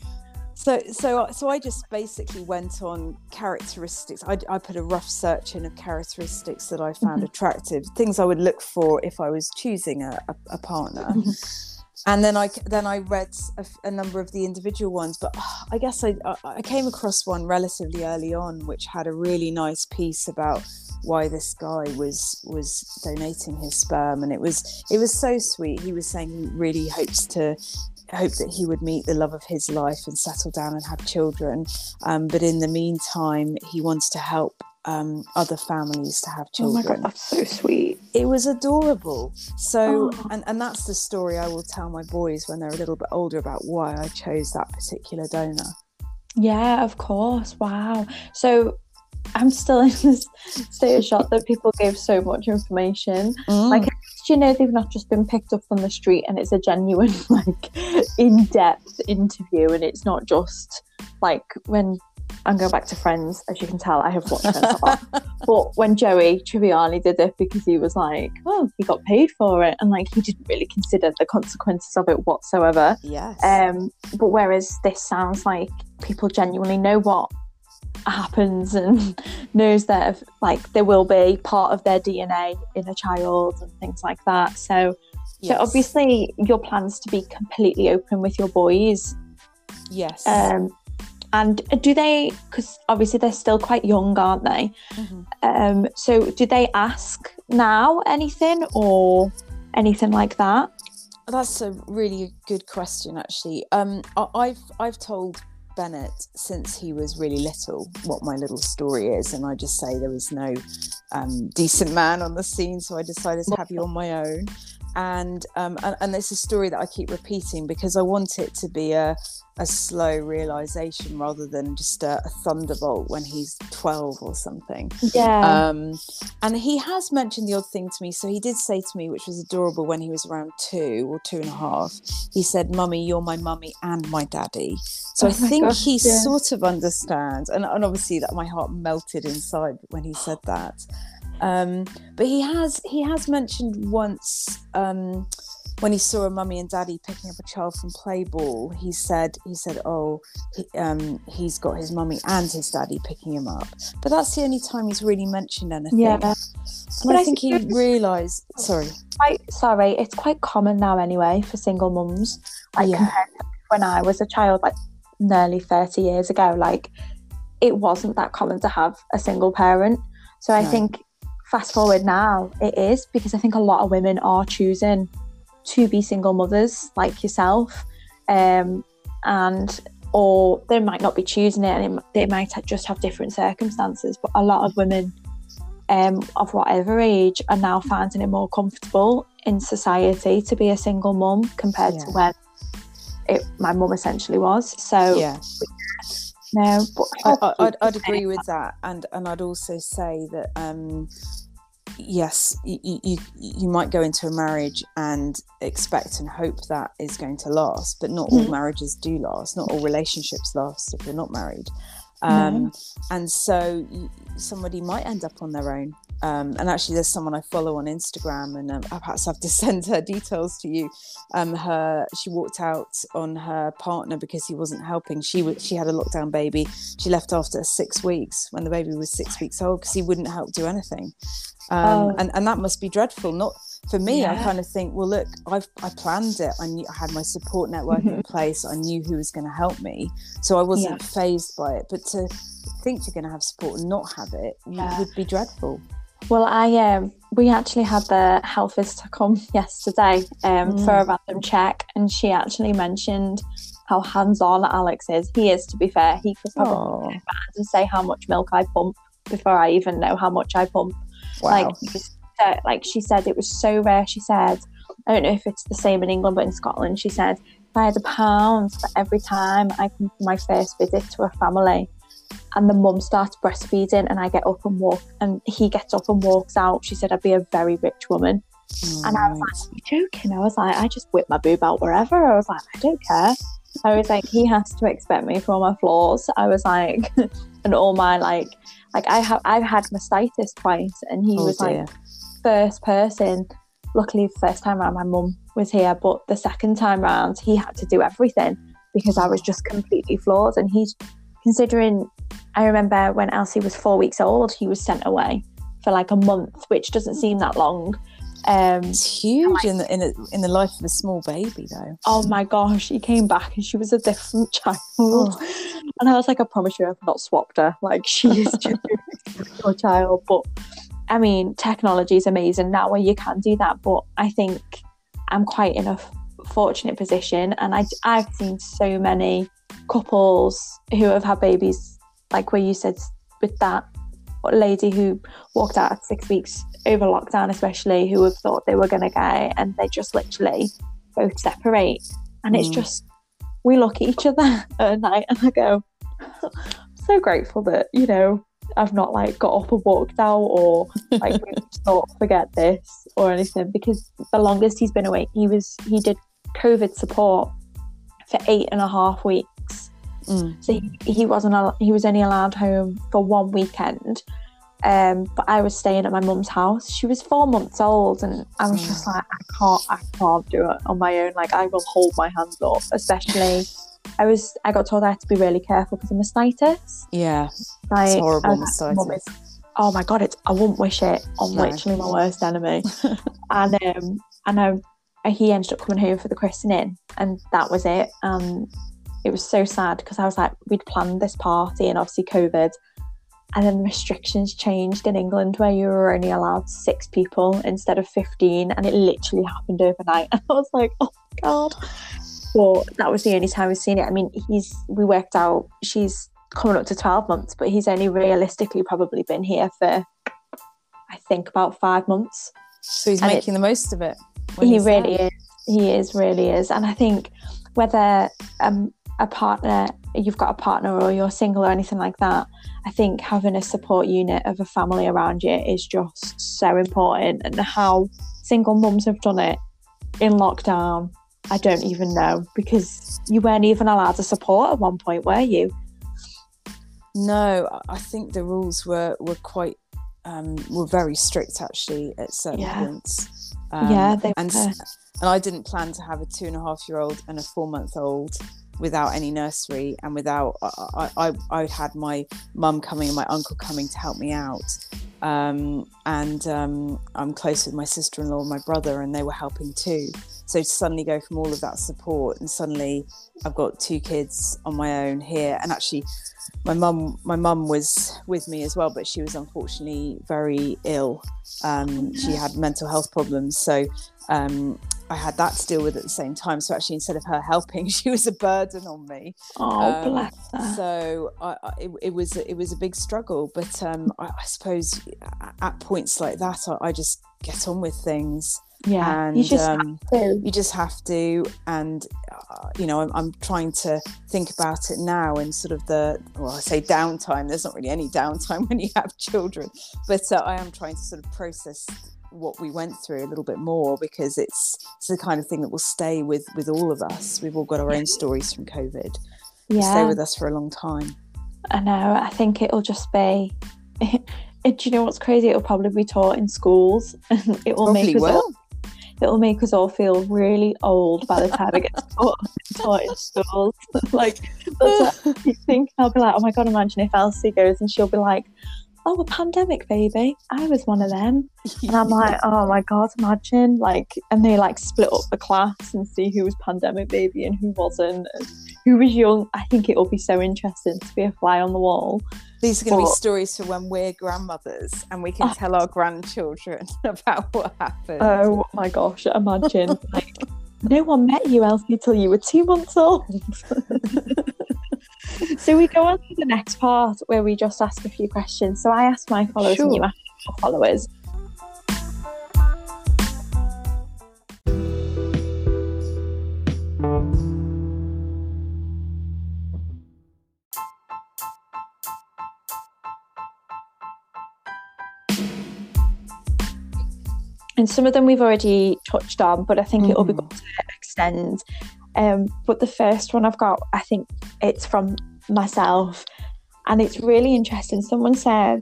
B: So, so, so I just basically went on characteristics. I, I put a rough search in of characteristics that I found mm-hmm. attractive, things I would look for if I was choosing a, a, a partner. Mm-hmm. And then I then I read a, a, number of the individual ones, but oh, I guess I, I came across one relatively early on, which had a really nice piece about why this guy was was donating his sperm and it was it was so sweet. He was saying he really hopes to hope that he would meet the love of his life and settle down and have children. Um, but in the meantime he wants to help um, other families to have children.
A: Oh my god, that's so sweet.
B: It was adorable. So, oh. and, and that's the story I will tell my boys when they're a little bit older about why I chose that particular donor.
A: Yeah, of course. Wow. So, I'm still (laughs) in this state of shock that people gave so much information. Mm. Like, you know, they've not just been picked up on the street and it's a genuine, (laughs) like, in depth interview, and it's not just like when I'm going back to Friends, as you can tell, I have watched Friends a lot. (laughs) but when Joey Tribbiani did it because he was like, oh, he got paid for it, and like he didn't really consider the consequences of it whatsoever.
B: Yes.
A: Um, but whereas this sounds like people genuinely know what happens and (laughs) knows that like there will be part of their DNA in a child and things like that. So, yes. so obviously your plans to be completely open with your boys.
B: Yes.
A: Um, and do they? Because obviously they're still quite young, aren't they? Mm-hmm. Um, so do they ask now anything or anything like that?
B: That's a really good question, actually. Um, I've I've told Bennett since he was really little what my little story is, and I just say there was no um, decent man on the scene, so I decided to have you on my own. And, um, and and it's a story that I keep repeating because I want it to be a a slow realization rather than just a, a, thunderbolt when he's 12 or something.
A: Yeah.
B: Um, and he has mentioned the odd thing to me. So he did say to me, which was adorable when he was around two or two and a half, he said, Mummy, you're my mummy and my daddy. So oh I think gosh, he yeah. sort of understands. And, and obviously that my heart melted inside when he said that. Um, but he has he has mentioned once um, when he saw a mummy and daddy picking up a child from play ball, he said, he said, oh, he, um, he's got his mummy and his daddy picking him up. But that's the only time he's really mentioned anything.
A: Yeah.
B: And but I, I think he realised. Sorry.
A: Quite, sorry, it's quite common now anyway for single mums. Like yeah. when I was a child, like nearly thirty years ago, like it wasn't that common to have a single parent. So I think fast forward now, it is because I think a lot of women are choosing to be single mothers like yourself. Um, and or they might not be choosing it and it, they might just have different circumstances. But a lot of women um, of whatever age are now finding it more comfortable in society to be a single mum compared
B: Yeah.
A: to when it, my mum essentially was. So,
B: yeah
A: no, but
B: I, I, I'd, I'd agree with that, and and I'd also say that um, yes, you, you you might go into a marriage and expect and hope that is going to last, but not all
A: Mhm.
B: marriages do last. Not all relationships last if you're not married, um, and so somebody might end up on their own. Um, and actually, there's someone I follow on Instagram, and um, I perhaps have to (laughs) send her details to you. Um, her she walked out on her partner because he wasn't helping. She was she had a lockdown baby. She left after six weeks when the baby was six weeks old because he wouldn't help do anything. Um,
A: Oh.
B: and and that must be dreadful. Not for me. I kind of think, well, look, I've I planned it. I knew I had my support network in place. I knew who was going to help me, so I wasn't phased by it. But to think you're going to have support and not have it
A: Yeah.
B: would be dreadful.
A: Well, I um, we actually had the health visitor come yesterday um, for a random check, and she actually mentioned how hands-on Alex is. He is, to be fair. He could probably and say how much milk I pump before I even know how much I pump.
B: wow.
A: Like, so- like she said, it was so rare. She said, I don't know if it's the same in England, but in Scotland, she said, if I had a pound for every time I come for my first visit to a family, and the mum starts breastfeeding, and I get up and walk, and he gets up and walks out, she said, I'd be a very rich woman. and I was
B: Right.
A: You joking? I was like, I just whip my boob out wherever. I was like, I don't care. I was like, he has to expect me for all my flaws. I was like, (laughs) and all my like, like I have, I've had mastitis twice, and he
B: Oh,
A: was
B: dear.
A: like first person. Luckily, the first time around, my mum was here, but the second time round, he had to do everything because I was just completely flawed. And he's considering. I remember when Elsie was four weeks old, he was sent away for like a month, which doesn't seem that long. Um,
B: It's huge in the in, a, in the life of a small baby, though.
A: oh my gosh, he came back and she was a different child. And I was like, I promise you, I've not swapped her. Like, she is just your (laughs) child. But I mean, technology is amazing that way. you can do that. But I think I'm quite in a fortunate position. And I, I've seen so many couples who have had babies, like where you said with that lady who walked out at six weeks over lockdown, especially who have thought they were going to go, and they just literally both separate. And it's
B: Mm.
A: just, we look at each other (laughs) at night and I go, I'm so grateful that, you know, I've not like got up and walked out or like (laughs) thought forget this or anything because the longest he's been awake, he was, he did COVID support for eight and a half weeks.
B: Mm.
A: So he, he wasn't al- he was only allowed home for one weekend. Um, but I was staying at my mum's house. She was four months old, and I was just like, I can't, I can't do it on my own. Like I will hold my hands up, especially. I was, I got told I had to be really careful because of mastitis.
B: Yeah,
A: Like,
B: it's horrible
A: I was like, "Mum,
B: mastitis.
A: oh my god, it's I wouldn't wish it on
B: No.
A: literally my worst enemy. (laughs) and um, and I, he ended up coming home for the christening, and that was it. And it was so sad because I was like, we'd planned this party, and obviously COVID, and then the restrictions changed in England where you were only allowed six people instead of fifteen, and it literally happened overnight. (laughs) And I was like, oh my god. But that was the only time we've seen it. I mean, he's we worked out she's coming up to 12 months, but he's only realistically probably been here for, I think, about five months.
B: So he's
A: And it-
B: making the most of it.
A: he really
B: there.
A: is. He is, really is. And I think whether um, a partner, you've got a partner or you're single or anything like that, I think having a support unit of a family around you is just so important. And how single mums have done it in lockdown, I don't even know because you weren't even allowed to support at one point, were you?
B: No, I- think the rules were were quite um, were very strict actually at certain
A: Yeah.
B: points. Um,
A: yeah, they
B: and
A: were.
B: and I didn't plan to have a two and a half year old and a four month old without any nursery and without I I, I I'd had my mum coming and my uncle coming to help me out. Um, and um, I'm close with my sister in law and my brother, and they were helping too. So to suddenly go from all of that support, and suddenly I've got two kids on my own here, and actually my mum my mum was with me as well but she was unfortunately very ill um, she had mental health problems so um, I had that to deal with at the same time. So actually, instead of her helping, (laughs) she was a burden on me.
A: Oh, um, bless her.
B: So I, I, it, it, was it was a big struggle, but um, I, I, suppose at points like that, I, just get on with things.
A: Yeah, and, you just
B: um, have to. You just have to, and uh, you know, I'm, I'm, trying to think about it now in sort of the well, I say downtime. There's not really any downtime (laughs) when you have children, but uh, I am trying to sort of process what we went through a little bit more because it's it's the kind of thing that will stay with with all of us. We've all got our own stories from COVID. Yeah. Stay with us for a long time.
A: I know. I think it'll just be. (laughs) do you know what's crazy? It'll probably be taught in schools, and (laughs) it will probably make us will. all. It'll make us all feel really old by the time it gets (laughs) taught, taught in schools. like what I uh, think. I'll be like, oh my god! Imagine if Elsie goes and she'll be like, oh, a pandemic baby. I was one of them. And I'm like, (laughs) oh my God, imagine. Like, and they like split up the class and see who was pandemic baby and who wasn't, and who was young. I think it'll be so interesting to be a fly on the wall.
B: These are going to be stories for when we're grandmothers and we can oh, tell our grandchildren (laughs) about what happened.
A: Oh my gosh, imagine. like, (laughs) no one met you, Elsie, till you were two months old. So we go on to the next part where we just ask a few questions. So I ask my followers sure. and you ask your followers. And some of them we've already touched on, but I think mm-hmm. it'll be good to extend. Um, but the first one I've got, I think it's from myself. And it's really interesting. Someone said,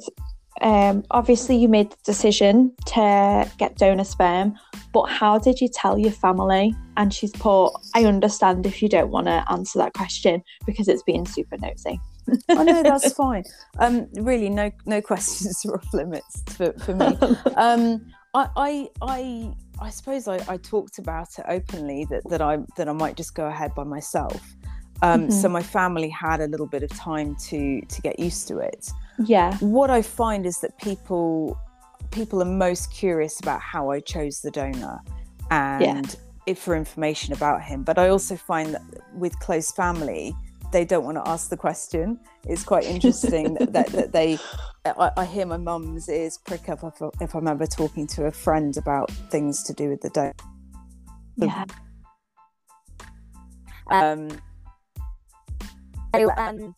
A: um, obviously, you made the decision to get donor sperm, but how did you tell your family? And she's put, I understand if you don't want to answer that question because it's being super nosy.
B: I know that's (laughs) fine. Um, really, no no (laughs) questions are off limits for, for me. (laughs) Um, I, I, I I suppose I, I, talked about it openly that, that I that I might just go ahead by myself. Um, mm-hmm. So my family had a little bit of time to to get used to it.
A: Yeah.
B: What I find is that people people are most curious about how I chose the donor and yeah. if for information about him. But I also find that with close family, they don't want to ask the question. It's quite interesting that, that, that, they. I, I hear my mum's ears prick up if, if I remember talking to a friend about things to do with the donor.
A: Yeah.
B: Um, um,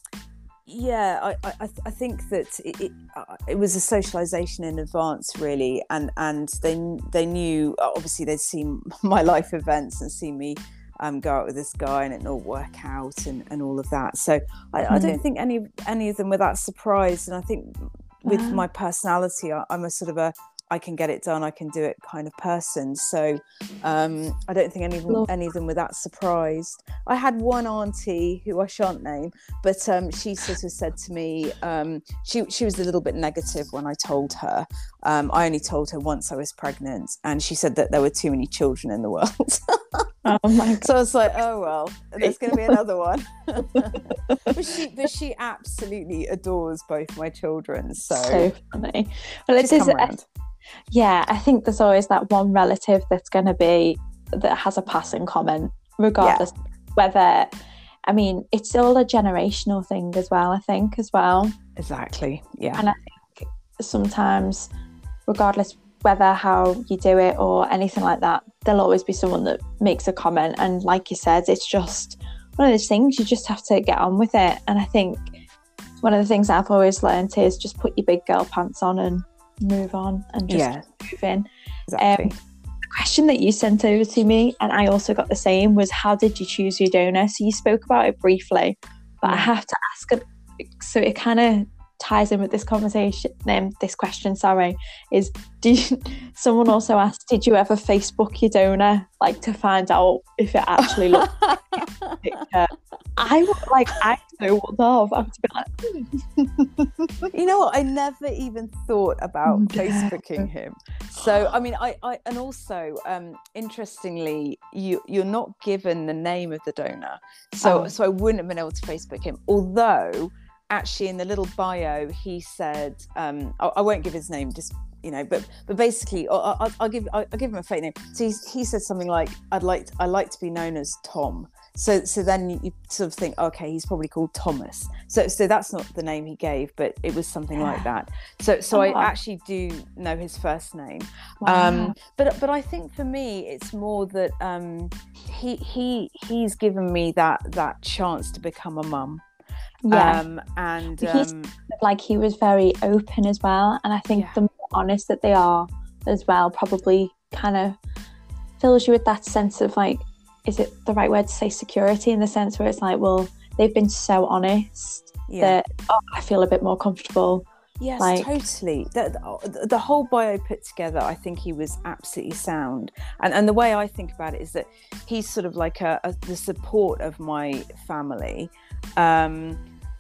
B: yeah, I, I, I think that it, it, uh, it, was a socialization in advance, really, and and they they knew obviously they'd seen (laughs) my life events and seen me um, go out with this guy and it not work out and, and all of that. So I, mm-hmm. I don't think any any of them were that surprised, and I think with my personality, I, I'm a sort of a I can get it done, I can do it kind of person. So um, I don't think any of, them, any of them were that surprised. I had one auntie who I shan't name, but um, she sort of said to me, um, she, she was a little bit negative when I told her. Um, I only told her once I was pregnant, and she said that there were too many children in the world. (laughs)
A: oh my God.
B: So I was like, oh well, there's going to be another one. (laughs) but she, but she absolutely adores both my children. So,
A: so funny. Well, it is. Yeah, I think there's always that one relative that's going to be that has a passing comment, regardless yeah. whether. I mean, it's all a generational thing as well. I think as well.
B: Exactly. Yeah.
A: And I think sometimes, regardless whether how you do it or anything like that, there'll always be someone that makes a comment. And like you said, it's just one of those things you just have to get on with it. And I think one of the things I've always learned is just put your big girl pants on and move on and just yeah, move in.
B: Exactly. Um,
A: the question that you sent over to me, and I also got the same, was how did you choose your donor? So you spoke about it briefly, but I have to ask. So it kind of ties in with this conversation um, this question sorry is do you, (laughs) someone also asked did you ever facebook your donor like to find out if it actually looked like (laughs) picture? I like i know what of i would be
B: like you know what? I never even thought about facebooking him. So i mean i, I and also um interestingly you you're not given the name of the donor. So oh. so i wouldn't have been able to facebook him although actually in the little bio he said um, I, I, won't give his name just you know but but basically I'll, I'll, I'll give I'll, give him a fake name. So he said something like I'd like to, I like to be known as Tom. So so then you, sort of think okay he's probably called Thomas. So so that's not the name he gave but it was something like that. So so oh, I actually do know his first name. Wow. um, but but I think for me it's more that um, he he he's given me that that chance to become a mum
A: yeah
B: um, and
A: he's um, like he was very open as well and i think yeah. the more honest that they are as well probably kind of fills you with that sense of like is it the right word to say security in the sense where it's like well they've been so honest yeah. that oh, i feel a bit more comfortable
B: Yes, like, totally. The, the, the, whole bio put together, I think he was absolutely sound. And and the way I think about it is that he's sort of like a, a the support of my family. Um,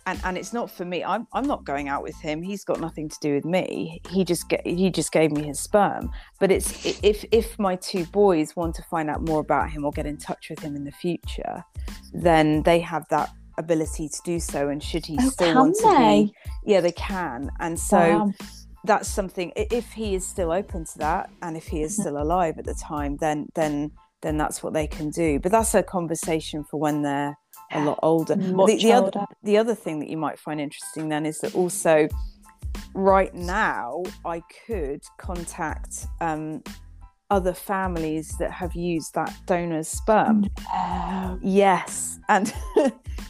B: and, and it's not for me. I'm, I'm not going out with him. He's got nothing to do with me. He just get, he just gave me his sperm. But it's if if my two boys want to find out more about him or get in touch with him in the future, then they have that ability to do so. And should he oh, still want to be, yeah, they can. And so. Wow. That's something. If he is still open to that, and if he is mm-hmm. still alive at the time, then then then that's what they can do. But that's a conversation for when they're a lot older. The, the, older. Other, the other thing that you might find interesting then is that also right now I could contact um, other families that have used that donor's sperm.
A: No.
B: Yes, and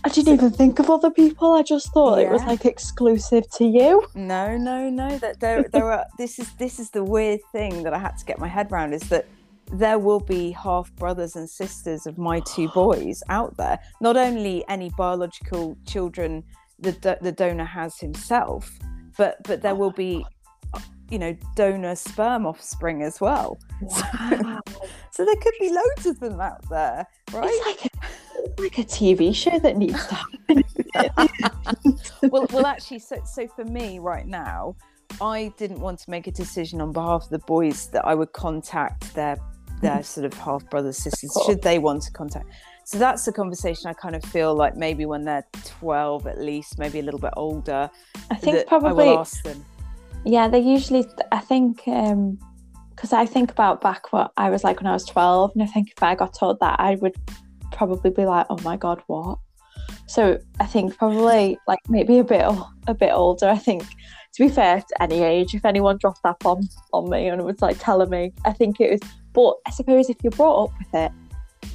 A: I didn't even think of other people. I just thought yeah. it was like exclusive to you.
B: No, no, no. That there, there are. This is this is the weird thing that I had to get my head around is that there will be half brothers and sisters of my two (gasps) boys out there. Not only any biological children the the donor has himself, but but there oh will be you know donor sperm offspring as well.
A: Wow.
B: So, (laughs) so there could be loads of them out there, right?
A: It's like a, like a TV show that needs to happen. (laughs)
B: well, well, actually, so so for me right now, I didn't want to make a decision on behalf of the boys that I would contact their their sort of half brothers sisters should they want to contact. So that's the conversation i kind of feel like maybe when they're 12 at least maybe a little bit older
A: i think probably I yeah they usually i think um because i think about back what i was like when i was 12 and i think if i got told that i would probably be like oh my god what? So i think probably like maybe a bit a bit older i think to be fair to any age if anyone dropped that bomb on me and it was like telling me i think it was but I suppose if you're brought up with it,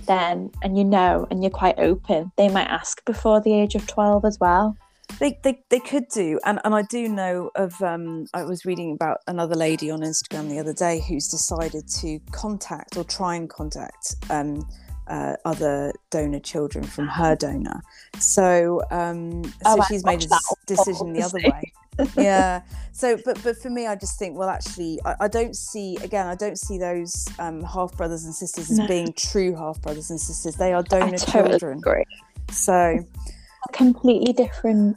A: then and you know and you're quite open, they might ask before the age of 12 as well.
B: They, they, they could do and, and I do know of um, I was reading about another lady on Instagram the other day who's decided to contact or try and contact um, uh, other donor children from her donor. So um, so oh, she's made a decision the other way. Yeah. So but but for me i just think well actually i, I don't see again i don't see those um, half brothers and sisters as no. being true half brothers and sisters. They are donor totally children. agree. so
A: completely different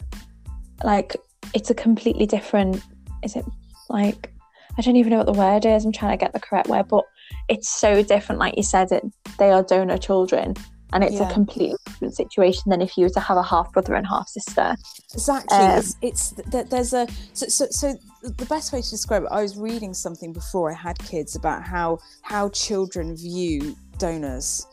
A: like it's a completely different is it like i don't even know what the word is. I'm trying to get the correct word but it's so different like you said it they are donor children and it's yeah. a completely different situation than if you were to have a half brother and half sister.
B: Exactly, um, it's, it's there's a so, so so the best way to describe it. I was reading something before I had kids about how how children view donors.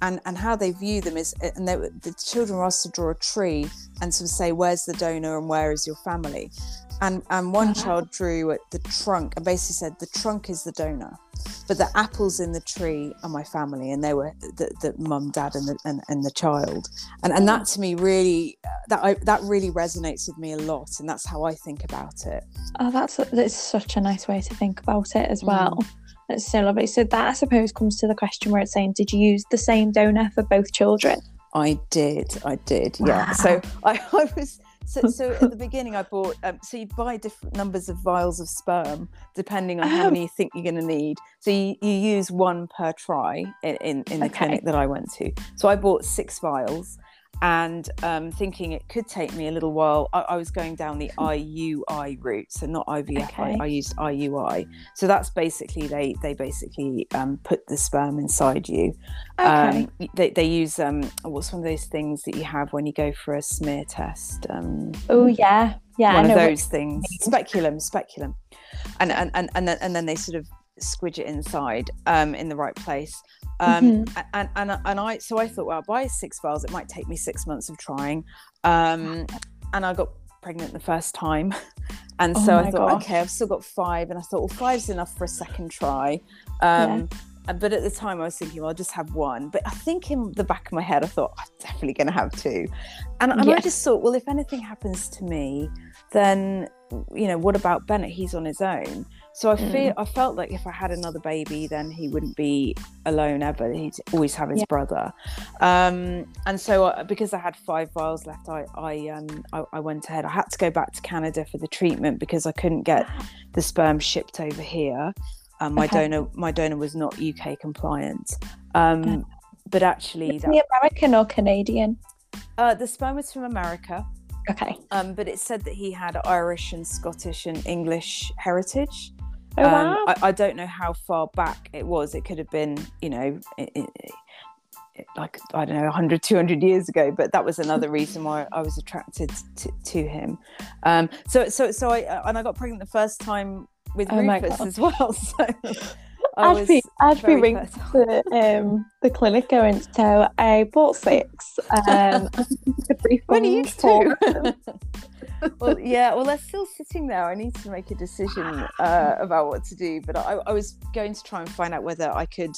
B: And, and how they view them is and they, the children were asked to draw a tree and sort of say where's the donor and where is your family and and one uh-huh. child drew at the trunk and basically said the trunk is the donor but the apples in the tree are my family. And they were the, the mum dad and the and, and the child. And and that to me really that I, that really resonates with me a lot and that's how i think about it.
A: Oh that's that's such a nice way to think about it as well. Mm. that's so lovely. So that i suppose comes to the question where it's saying did you use the same donor for both children?
B: I did, I did, yeah. So I, (laughs) I was so, so at the beginning, I bought. Um, so you buy different numbers of vials of sperm depending on how many you think you're going to need. So you, you use one per try in in, in the okay. clinic that I went to. So I bought six vials, and um, thinking it could take me a little while. I, I was going down the IUI route, so not IVF.
A: Okay.
B: I, I used IUI. So that's basically they they basically um, put the sperm inside you.
A: Okay.
B: Um, they they use um, what's one of those things that you have when you go for a smear test. Um,
A: oh yeah, yeah.
B: One of those things speculum speculum and and and, and, then, and then they sort of squidge it inside um in the right place um
A: Mm-hmm.
B: and, and and i so i thought well I'll buy six vials it might take me six months of trying um and i got pregnant the first time (laughs) and
A: Oh
B: so i thought
A: gosh.
B: okay i've still got five and i thought well five's enough for a second try um uh, but at the time, I was thinking, well, I'll just have one. But I think in the back of my head, I thought, I'm definitely going to have two. And, and I just thought, well, if anything happens to me, then, you know, what about Bennett? He's on his own. So I
A: Mm.
B: feel I felt like if I had another baby, then he wouldn't be alone ever. He'd always have his
A: Yeah.
B: brother. Um, and so uh, because I had five vials left, I I, um, I I went ahead. I had to go back to Canada for the treatment because I couldn't get the sperm shipped over here. Um, my
A: Okay.
B: donor my donor was not UK compliant. Um, but actually, that,
A: he American or Canadian?
B: uh, the sperm was from America.
A: Okay.
B: Um, but it said that he had Irish and Scottish and English heritage.
A: Oh
B: Um,
A: wow.
B: I, I don't know how far back it was. It could have been, you know, i i i- like, I don't know, 100, 200 years ago. But that was another (laughs) reason why I was attracted to, to him. Um, so, so, so I, uh, and I got pregnant the first time with
A: Oh my
B: Rufus as well. (laughs) So I
A: I'd be, I'd be ringing the, um, the clinic going, so I bought six. Um, (laughs)
B: When are you two? Well, (laughs) yeah, well, they're still sitting there. I need to make a decision uh, about what to do. But I, I was going to try and find out whether I could.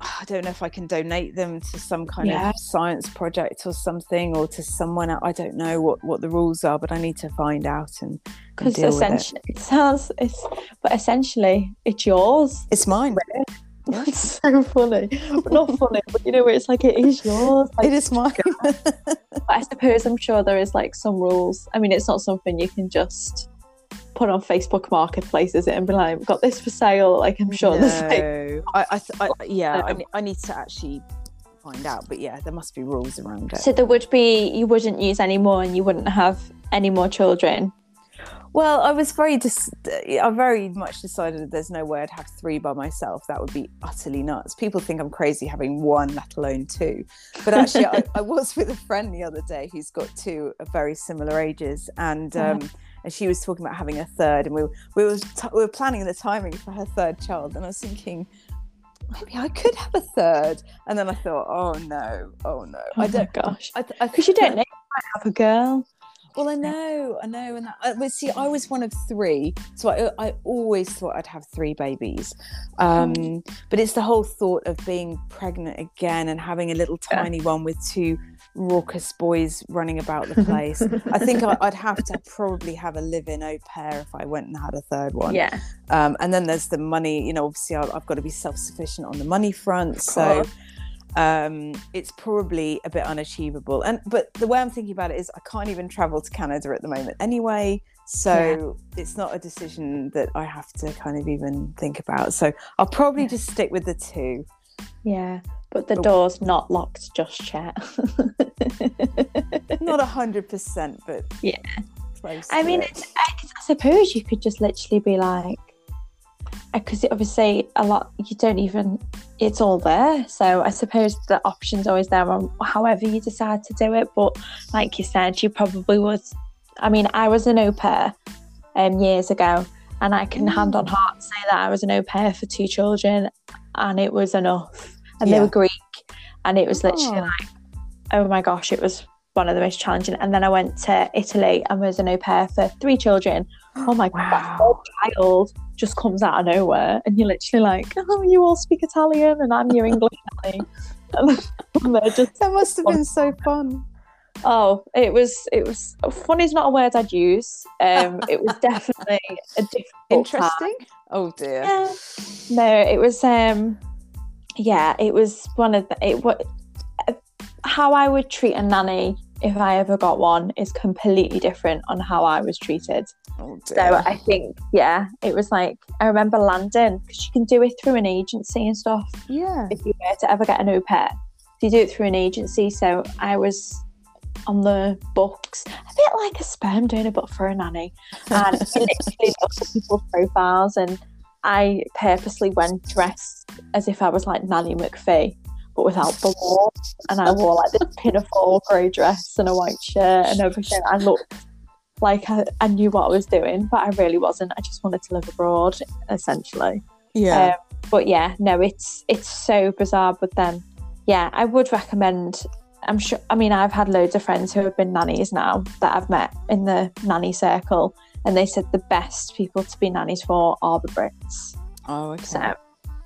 B: I don't know if I can donate them to some kind
A: Yeah.
B: of science project or something, or to someone. I don't know what, what the rules are, but I need to find out and,
A: Because
B: with it.
A: essentially, it sounds, it's, but essentially, it's yours.
B: It's mine.
A: It's so funny. Not funny, but you know, where it's like, it is yours. Like,
B: It is mine.
A: I suppose I'm sure there is like some rules. I mean, it's not something you can just put on Facebook Marketplace, is it? And be like, "We've got this for sale. Like, I'm sure there's like,
B: No. I, I, th- I yeah, I,
A: Um,
B: ne- I need to actually find out. But yeah, there must be rules around it.
A: so there would be, you wouldn't use any more and you wouldn't have any more children.
B: Well, I was very dis- I very much decided that there's no way I'd have three by myself. That would be utterly nuts. People think I'm crazy having one, let alone two. But actually, I, I was with a friend the other day who's got two of very similar ages, and um, and she was talking about having a third, and we were, we were t- we were planning the timing for her third child, and I was thinking. Maybe I could have a third, and then I thought, "Oh no, oh no!"
A: Oh
B: I don't.
A: gosh.
B: I, th- I
A: Because you don't know, you might have a girl.
B: Well, I know, I know, and that, uh, but see, I was one of three, so I, I always thought I'd have three babies. Um, But it's the whole thought of being pregnant again and having a little
A: Yeah.
B: tiny one with two raucous boys running about the (laughs) place. I think I, I'd have to probably have a live-in au pair if I went and had a third one.
A: Yeah.
B: Um, and then there's the money. You know, obviously, I've, I've got to be self-sufficient on the money front. So. Um, it's probably a bit unachievable. And but the way I'm thinking about it is, I can't even travel to Canada at the moment anyway. So it's not a decision that I have to kind of even think about. So I'll probably
A: Yeah.
B: just stick with the two.
A: Yeah. But the door's not locked just yet.
B: Not a (laughs) hundred percent, but
A: Yeah.
B: Close
A: I mean,
B: it.
A: it's, I, I suppose you could just literally be like, because obviously a lot you don't even, it's all there. So I suppose the option's always there on however you decide to do it. But like you said, you probably would. I mean, I was an au pair um, years ago, and I can hand on heart say that I was an au pair for two children, and it was enough. And they were Greek, and it was literally
B: Oh.
A: like, oh my gosh, it was one of the most challenging. And then I went to Italy and was an au pair for three children. Oh my god, that
B: Wow.
A: child just comes out of nowhere, and you're literally like, oh, you all speak Italian, and I'm your English. nanny." (laughs) and just
B: that must have been so fun.
A: Oh, it was it was funny is not a word I'd use. Um, it was (laughs) definitely a difficult time.
B: Interesting. Oh dear.
A: Yeah. No, it was um yeah, it was one of the it what how I would treat a nanny if I ever got one is completely different on how I was treated.
B: Oh
A: So. I think yeah, it was like I remember landing because you can do it through an agency and stuff
B: yeah.
A: if you were to ever get an au pair. you do it through an agency. So I was on the books, a bit like a sperm donor, but for a nanny. And (laughs) literally looked at people's profiles, and I purposely went dressed as if I was like Nanny McPhee, but without the wall. And I wore like this pinafore grey dress and a white shirt and everything. I looked like I, I knew what I was doing, but I really wasn't. I just wanted to live abroad, essentially.
B: Yeah.
A: Um, but yeah, no, it's it's so bizarre. But then, yeah, I would recommend. I'm sure. I mean, I've had loads of friends who have been nannies now that I've met in the nanny circle, and they said the best people to be nannies for are the Brits.
B: oh, okay.
A: So,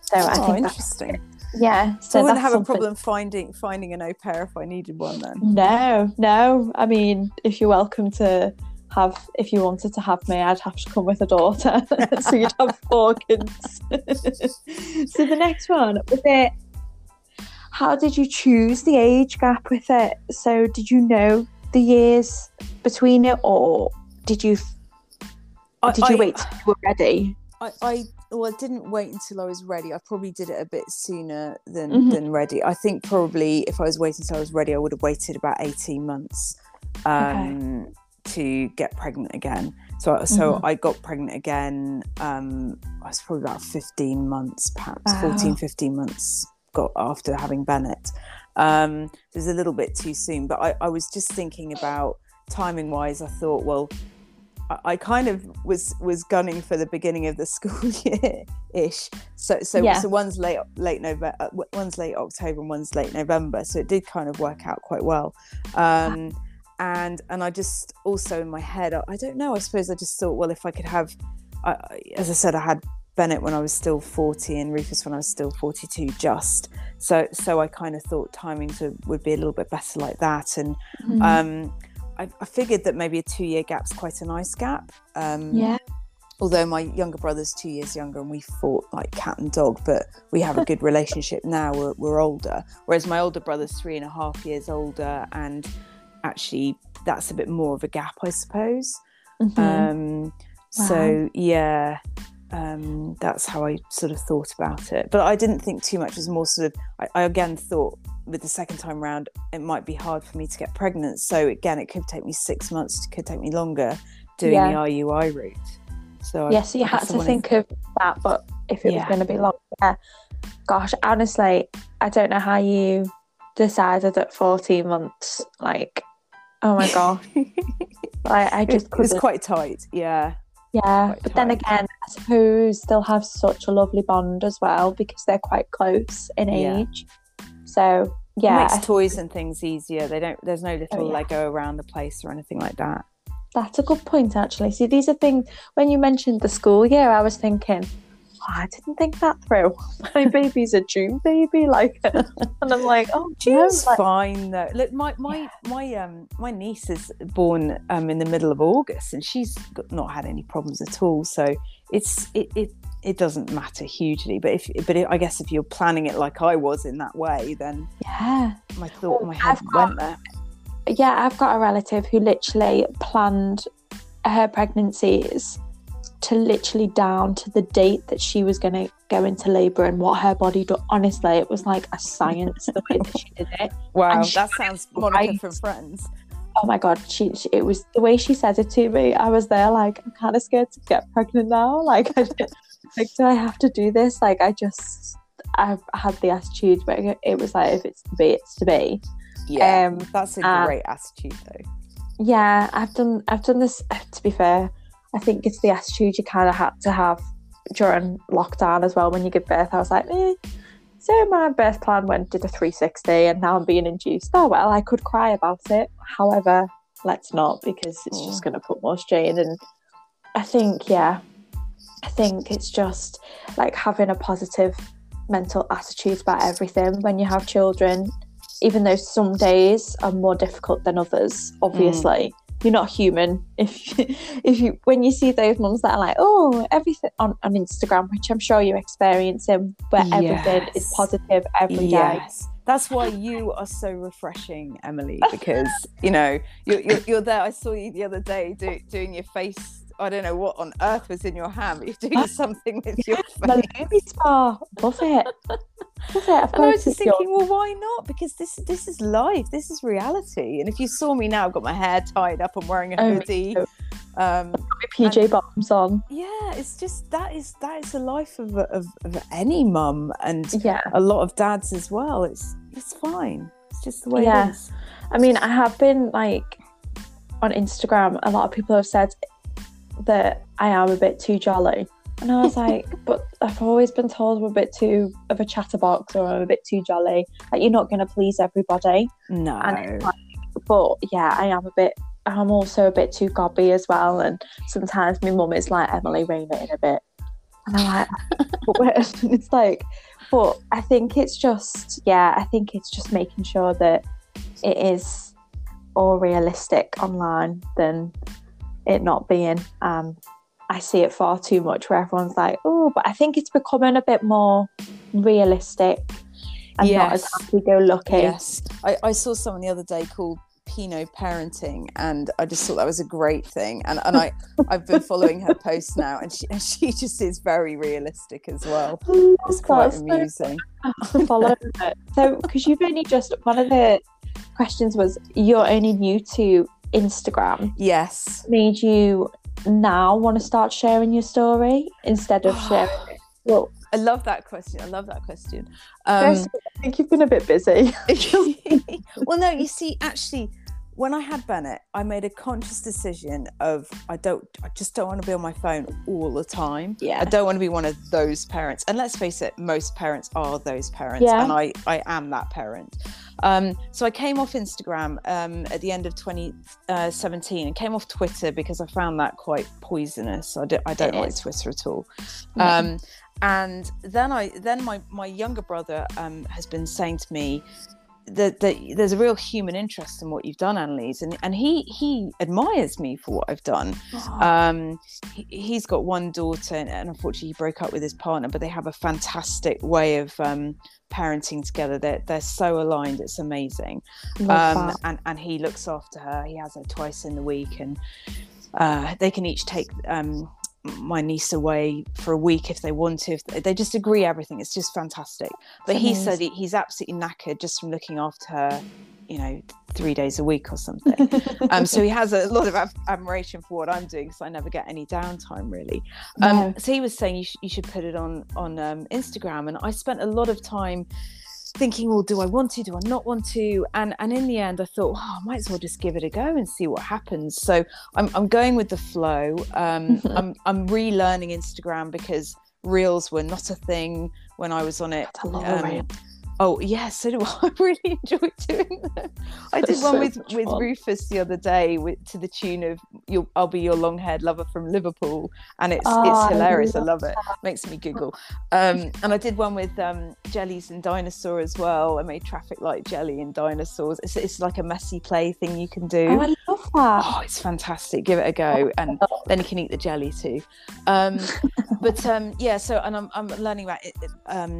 A: so I
B: oh,
A: think that's
B: interesting.
A: yeah.
B: So
A: So
B: I wouldn't have a problem finding finding an au pair if I needed one then.
A: No, no. I mean, if you're welcome to have, if you wanted to have me, I'd have to come with a daughter, (laughs) so you'd have four kids. (laughs) so the next one was it. How did you choose the age gap with it? So did you know the years between it, or did you
B: I-
A: did you
B: I-
A: wait till you were ready?
B: I, I well, I didn't wait until I was ready. I probably did it a bit sooner than
A: Mhm.
B: than ready. I think probably if I was waiting until I was ready, I would have waited about eighteen months um, to get pregnant again. So I- so
A: Mhm.
B: I got pregnant again. Um, I was probably about fifteen months, perhaps
A: Wow.
B: 14, 15 months got after having Bennett. Um, it was a little bit too soon, but I, I was just thinking about timing wise. I thought, well, I- I kind of was was gunning for the beginning of the (laughs) school year ish. So so
A: Yeah.
B: so one's late late November, one's late October, and one's late November. So it did kind of work out quite well. Um, and and I just also in my head, I, I don't know. I suppose I just thought, well, if I could have, I, I- as I said, I had Bennett when I was still forty and Rufus when I was still forty two. Just so so I kind of thought timings would, would be a little bit better like that and
A: Mm-hmm.
B: um, I, I figured that maybe a two year gap's quite a nice gap. Um,
A: yeah,
B: Although my younger brother's two years younger and we fought like cat and dog, but we have a good relationship now. We're, we're older. Whereas my older brother's three and a half years older, and actually that's a bit more of a gap, I suppose.
A: Mhm.
B: Um, So yeah, um, that's how I sort of thought about it. But I didn't think too much. It was more sort of. I, I again thought with the second time round, it might be hard for me to get pregnant. So again, it could take me six months. It could take me longer doing
A: Yeah.
B: the IUI route. So I-
A: yeah, so you
B: I
A: had to think of that, but if it was going to be long, yeah. Gosh, honestly, I don't know how you decided at 14 months. Like, oh my god, (laughs) like, I just
B: it was
A: couldn't.
B: quite tight. Yeah.
A: yeah,
B: quite
A: but then again, I suppose they'll have such a lovely bond as well because they're quite close in
B: Yeah.
A: age. So, yeah,
B: it makes toys and things easier. They don't. There's no little oh,
A: yeah.
B: Lego around the place or anything like that.
A: That's a good point, actually. See, these are things when you mentioned the school year, I was thinking, "Oh, I didn't think that through. (laughs) My baby's a June baby, like, (laughs) and I'm like, oh,
B: June's
A: no, like,
B: fine though. Look, my my my um my niece is born um in the middle of August, and she's got, not had any problems at all. So it's it it, it doesn't matter hugely. But if but I guess if you're planning it like I was in that way, then
A: yeah,
B: my thought,
A: Well,
B: my head
A: got-
B: went there.
A: yeah. I've got a relative who literally planned her pregnancies to literally down to the date that she was going to go into labour and what her body do. Honestly, it was like a science the way that she did it. (laughs)
B: Wow,
A: she
B: that sounds Monica
A: right.
B: from Friends.
A: Oh my god, she, she it was the way she said it to me. I was there like I'm kind of scared to get pregnant now. (laughs) Like, I did, like do I have to do this? Like, I just I've had the attitude but it was like if it's to be, it's to be.
B: Yeah,
A: Um,
B: that's a great attitude though.
A: Yeah, I've done I've done this. To be fair, I think it's the attitude you kind of had to have during lockdown as well when you give birth. I was like, eh. So my birth plan went did a 360, and now I'm being induced. Oh well, I could cry about it. However, let's not because it's just
B: Mm.
A: going to put more strain. And I think, yeah, I think it's just like having a positive mental attitude about everything when you have children. Even though some days are more difficult than others, obviously. You're not human if if you when you see those mums that are like oh everything on, on Instagram which I'm sure you're experiencing where everything is positive every day.
B: Yes. That's why you are so refreshing, Emily, because you know you're, you're, you're there. I saw you the other day do, doing your face. I don't know what on earth was in your hand, but you're doing (laughs) something with your
A: My
B: face.
A: baby spa, love it. (laughs) That's it. I've
B: And I was just thinking, well, why not? Because this this is life. This is reality. And if you saw me now, I've got my hair tied up. I'm wearing a
A: Oh,
B: hoodie. Um,
A: my PJ bottoms on.
B: yeah, it's just that is that is the life of of, of any mum and
A: Yeah.
B: a lot of dads as well. It's it's fine. It's just the way
A: Yeah.
B: it is.
A: I mean, I have been like on Instagram, a lot of people have said that I am a bit too jolly. And I was like, (laughs) but I've always been told I'm a bit too of a chatterbox or I'm a bit too jolly. Like, you're not going to please everybody.
B: No.
A: And like, but yeah, I am a bit, I'm also a bit too gobby as well. And sometimes my mum is like, Emily, rein it in a bit. And I'm like, (laughs) (laughs) it's like, but I think it's just, yeah, I think it's just making sure that it is more realistic online than it not being. Um, I see it far too much where everyone's like, oh, but I think it's becoming a bit more realistic and not as
B: Yes.
A: happy go lucky.
B: Yes, I, I saw someone the other day called Pinot Parenting, and I just thought that was a great thing. And and I (laughs) I've been following her posts now, and she and she just is very realistic as well. (laughs) It's quite
A: so
B: amusing.
A: follow it. So, because you've only just one of the questions was you're only new to Instagram,
B: Yes.
A: made you now want to start sharing your story instead of (gasps) sharing it. Well,
B: I love that question. I love that question. Um,
A: I think you've been a bit busy. (laughs)
B: well, no, you see, actually, when I had Bennett, I made a conscious decision of I don't, I just don't want to be on my phone all the time.
A: Yeah.
B: I don't want to be one of those parents. And let's face it, most parents are those parents,
A: Yeah.
B: and I, I am that parent. Um, so I came off Instagram um, at the end of 2017 and came off Twitter because I found that quite poisonous. I, do, I don't
A: It
B: like
A: is.
B: Twitter at all.
A: No.
B: Um, and then I then my my younger brother um, has been saying to me that, that there's a real human interest in what you've done, Annalise, and and he he admires me for what I've done. Um, he, he's got one daughter, and, and unfortunately, he broke up with his partner, but they have a fantastic way of um, parenting together. They're they're so aligned; it's amazing. Um, and and he looks after her. He has her twice in the week, and uh, they can each take um, my niece away for a week if they want to. If they, just agree everything. It's just fantastic. But he said he, he's absolutely knackered just from looking after her. You know, three days a week or something. (laughs) um, so he has a lot of ad- admiration for what I'm doing because I never get any downtime really. Um,
A: No.
B: So he was saying you, sh- you should put it on on um, Instagram, and I spent a lot of time thinking, well, do I want to? Do I not want to? And and in the end, I thought, oh, I might as well just give it a go and see what happens. So I'm I'm going with the flow. Um, I'm I'm relearning Instagram because reels were not a thing when I was on it.
A: I love a
B: Um. Oh yes, so do I. (laughs) I really enjoyed doing them. I did one
A: so
B: with with
A: fun.
B: Rufus the other day with, to the tune of "You'll I'll be your long-haired lover from Liverpool," and it's
A: Oh,
B: it's
A: I
B: hilarious. I
A: love
B: love it. Makes me giggle. Um, and I did one with um, jellies and dinosaur as well. I made traffic light jelly and dinosaurs. It's, it's like a messy play thing you can do.
A: Oh, I love that.
B: Oh, it's fantastic. Give it a go. And then you can eat the jelly too. Um, (laughs) but um, yeah, so, and I'm, I'm learning about it, um,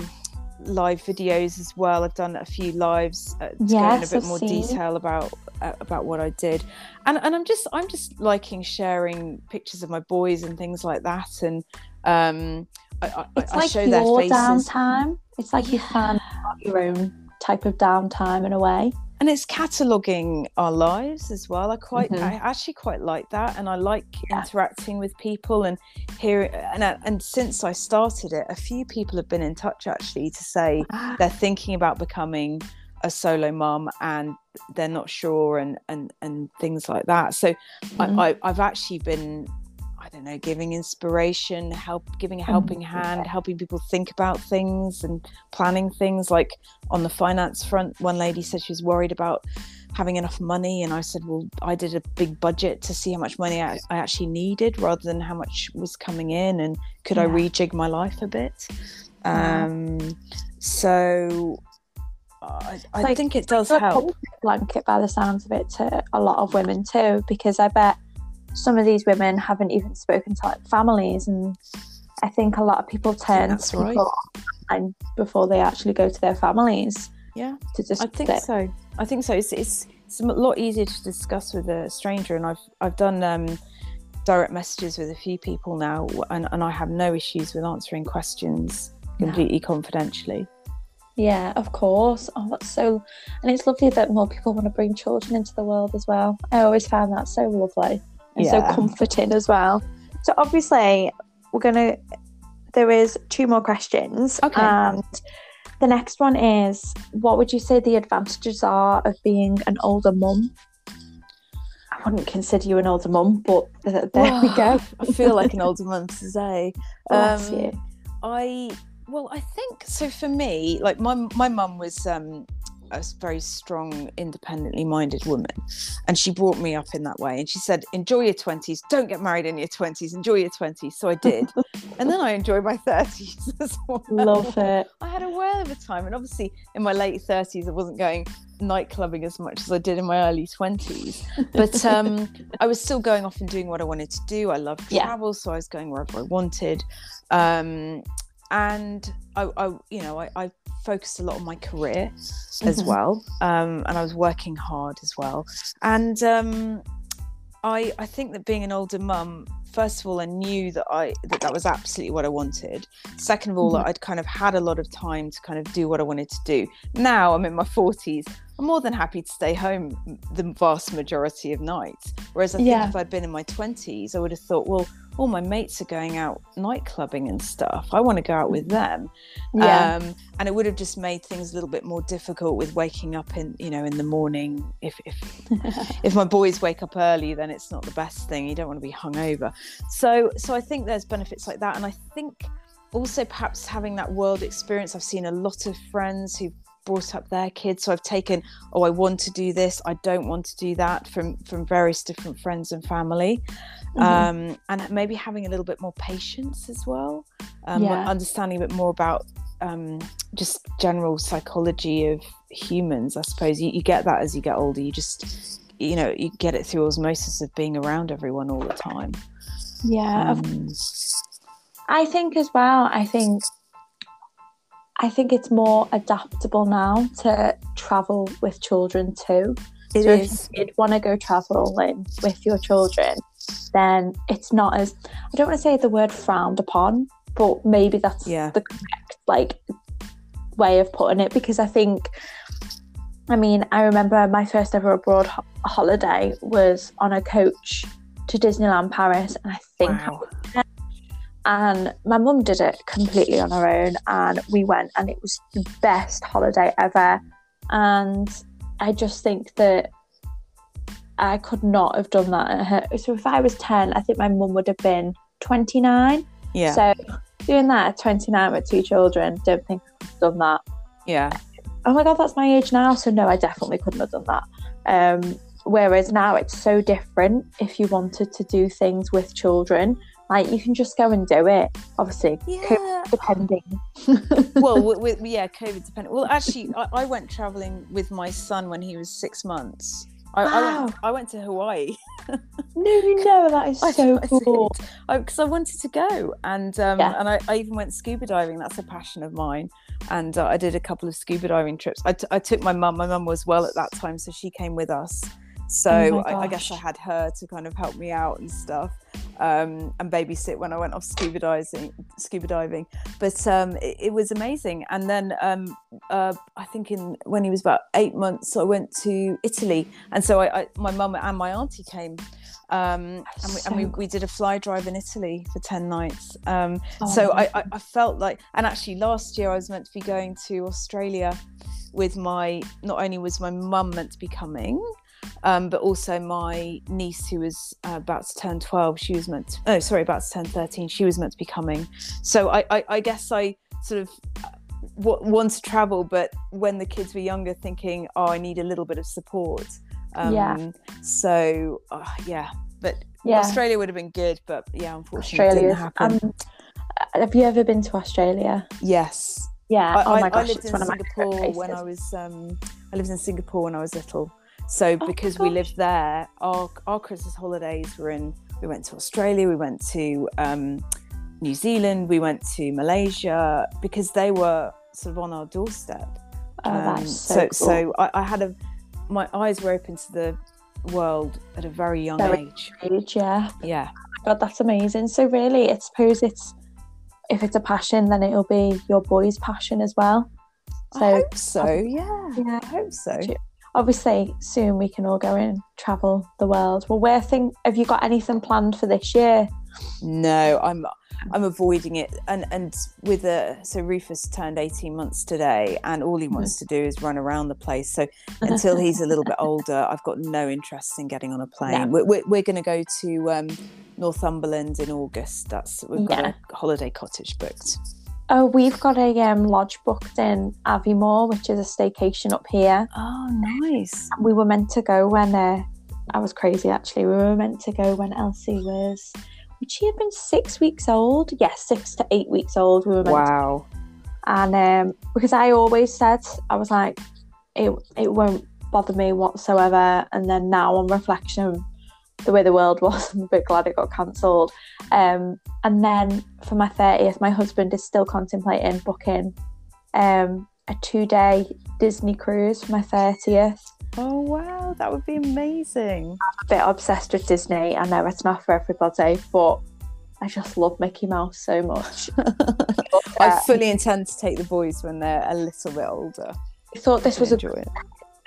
B: live videos as well. I've done a few lives uh, to go in a bit
A: I've
B: more
A: seen.
B: detail about uh, about what I did. And, and I'm just I'm just liking sharing pictures of my boys and things like that. And um, I, I,
A: It's
B: I
A: like
B: show
A: your
B: their faces.
A: downtime. It's like you find your own type of downtime in a way.
B: And it's cataloging our lives as well i quite
A: Mhm.
B: i actually quite like that and i like
A: Yeah.
B: interacting with people and here and, uh, and since i started it a few people have been in touch actually to say they're thinking about becoming a solo mum and they're not sure and and and things like that so
A: Mhm.
B: I, I i've actually been I don't know, giving inspiration, help, giving a helping hand, helping people think about things and planning things. Like on the finance front, one lady said she was worried about having enough money, and I said, well, I did a big budget to see how much money I, I actually needed rather than how much was coming in, and could I rejig my life a bit?
A: Wow.
B: Um, so I, I
A: like-
B: think it does help.
A: blanket by the sounds of it to a lot of women too, because I bet some of these women haven't even spoken to like families, and I think a lot of people turn to people online before they actually go to their families.
B: Yeah,
A: to just
B: I think
A: sit.
B: so. I think so. It's, it's it's a lot easier to discuss with a stranger, and I've I've done um, direct messages with a few people now, and, and I have no issues with answering questions
A: No.
B: completely confidentially.
A: Yeah, of course. Oh, that's so, and it's lovely that more people want to bring children into the world as well. I always found that so lovely and so comforting as well. So obviously, we're gonna. There is two more questions.
B: Okay.
A: And the next one is, what would you say the advantages are of being an older mum? I wouldn't consider you an older mum, but th- there we go. (laughs)
B: I feel like an older mum (laughs) today.
A: Bless
B: Um,
A: you.
B: I well, I think so. For me, like my my mum was um, a very strong, independently minded woman, and she brought me up in that way. And she said, "Enjoy your twenties. Don't get married in your twenties. Enjoy your twenties." So I did, (laughs) and then I enjoyed my thirties (laughs) as well.
A: Love it.
B: I had a whale of a time, and obviously in my late thirties, I wasn't going night clubbing as much as I did in my early twenties. But (laughs) um, I was still going off and doing what I wanted to do. I loved
A: Yeah.
B: travel, so I was going wherever I wanted. Um, and I, I, you know, I, I focused a lot on my career as
A: Mhm.
B: well, um, and I was working hard as well. And um, I, I think that being an older mum, first of all, I knew that I that that was absolutely what I wanted. Second of all,
A: Mhm.
B: that I'd kind of had a lot of time to kind of do what I wanted to do. Now I'm in my forties. I'm more than happy to stay home the vast majority of nights. Whereas I think
A: Yeah.
B: if I'd been in my twenties, I would have thought, well, all my mates are going out night clubbing and stuff. I want to go out with them.
A: Yeah.
B: Um, and it would have just made things a little bit more difficult with waking up in, you know, in the morning. If if (laughs) if my boys wake up early, then it's not the best thing. You don't want to be hungover. So so I think there's benefits like that, and I think also perhaps having that world experience. I've seen a lot of friends who've brought up their kids, so I've taken, oh, I want to do this, I don't want to do that from from various different friends and family.
A: Mhm.
B: Um, and maybe having a little bit more patience as well, um,
A: Yeah.
B: understanding a bit more about um, just general psychology of humans. I suppose you, you get that as you get older. You just, you know, you get it through osmosis of being around everyone all the time.
A: yeah,
B: Um,
A: I think as well, I think I think it's more adaptable now to travel with children too.
B: it
A: so
B: is.
A: if you'd want to go traveling with your children, then it's not as I don't want to say the word frowned upon, but maybe that's
B: Yeah.
A: the correct like way of putting it because I think I mean, I remember my first ever abroad ho- holiday was on a coach to Disneyland Paris and I think I
B: Wow.
A: and my mum did it completely on her own and we went and it was the best holiday ever and i just think that i could not have done that at her so if i was 10 i think my mum would have been 29
B: Yeah.
A: so doing that at 29 with two children don't think i could have done that
B: yeah.
A: oh my god that's my age now so no i definitely couldn't have done that um whereas now it's so different if you wanted to do things with children like you can just go and do it obviously
B: Yeah.
A: depending (laughs)
B: well, w with, yeah, COVID dependent. Well, actually, I, I went traveling with my son when he was six months. I, I,
A: Wow.
B: went, I went to Hawaii. (laughs)
A: no no that is so
B: I
A: cool
B: because I, wanted to go and um,
A: Yeah.
B: and I, I even went scuba diving that's a passion of mine and uh, I did a couple of scuba diving trips I, t- I took my mum my mum was well at that time so she came with us so
A: Oh
B: I, I guess I had her to kind of help me out and stuff um, and babysit when I went off scuba diving scuba diving. But um, it, it was amazing. And then um, uh, I think in when he was about eight months I went to Italy. And so I, I my mum and my auntie came um, and, we, and we, we did a fly drive in Italy for 10 nights. Um,
A: Oh,
B: so I, I, I felt like, and actually last year I was meant to be going to Australia with my, not only was my mum meant to be coming, um, but also my niece who was uh, about to turn 12, she was meant to, oh, sorry, about to turn 13, she was meant to be coming. So I, I, I guess I sort of uh, w- want to travel, but when the kids were younger, thinking, oh, I need a little bit of support. Um,
A: Yeah.
B: So uh, yeah, but
A: yeah
B: Australia would have been good, but yeah, unfortunately,
A: australia
B: didn't happen.
A: um, have you ever been to australia
B: yes,
A: yeah
B: I,
A: oh
B: I-
A: my
B: I
A: gosh
B: lived
A: it's
B: in
A: one of my
B: Singapore when I was um, I lived in Singapore when I was little. So
A: Oh,
B: because we lived there, our our Christmas holidays were in. We went to Australia, we went to um, New Zealand, we went to Malaysia because they were sort of on our doorstep.
A: oh
B: Um,
A: so,
B: so
A: cool.
B: so I, I had a my eyes were open to the world at a very young
A: Very-
B: age.
A: age yeah
B: Yeah,
A: god that's amazing so really i suppose it's if it's a passion then it'll be your boy's passion as well
B: So I hope so. Yeah,
A: yeah,
B: I hope so.
A: Obviously, soon we can all go and travel the world. Well, where think have you got anything planned for this year?
B: No, I'm I'm avoiding it. And and with a so Rufus turned 18 months today, and all he mm-hmm. wants to do is run around the place. So (laughs) until he's a little bit older, I've got no interest in getting on a plane. Yeah. We're, we're, we're going to go to um, Northumberland in August. That's we've got yeah. a holiday cottage booked.
A: Oh, we've got a um, lodge booked in Aviemore, which is a staycation up here.
B: Oh, nice.
A: We were meant to go when uh, I was crazy. Actually, we were meant to go when Elsie was would she have been six weeks old? Yes, yeah, six to eight weeks old. We were
B: wow.
A: And um, because I always said, I was like, it it won't bother me whatsoever. And then now, on reflection, the way the world was, (laughs) I'm a bit glad it got cancelled. Um, and then for my 30th, my husband is still contemplating booking um, a two day Disney cruise for my 30th.
B: Oh wow, that would be amazing.
A: I'm a bit obsessed with Disney. I know it's not for everybody, but I just love Mickey Mouse so much. (laughs)
B: I fully intend to take the boys when they're a little bit older.
A: I thought this was a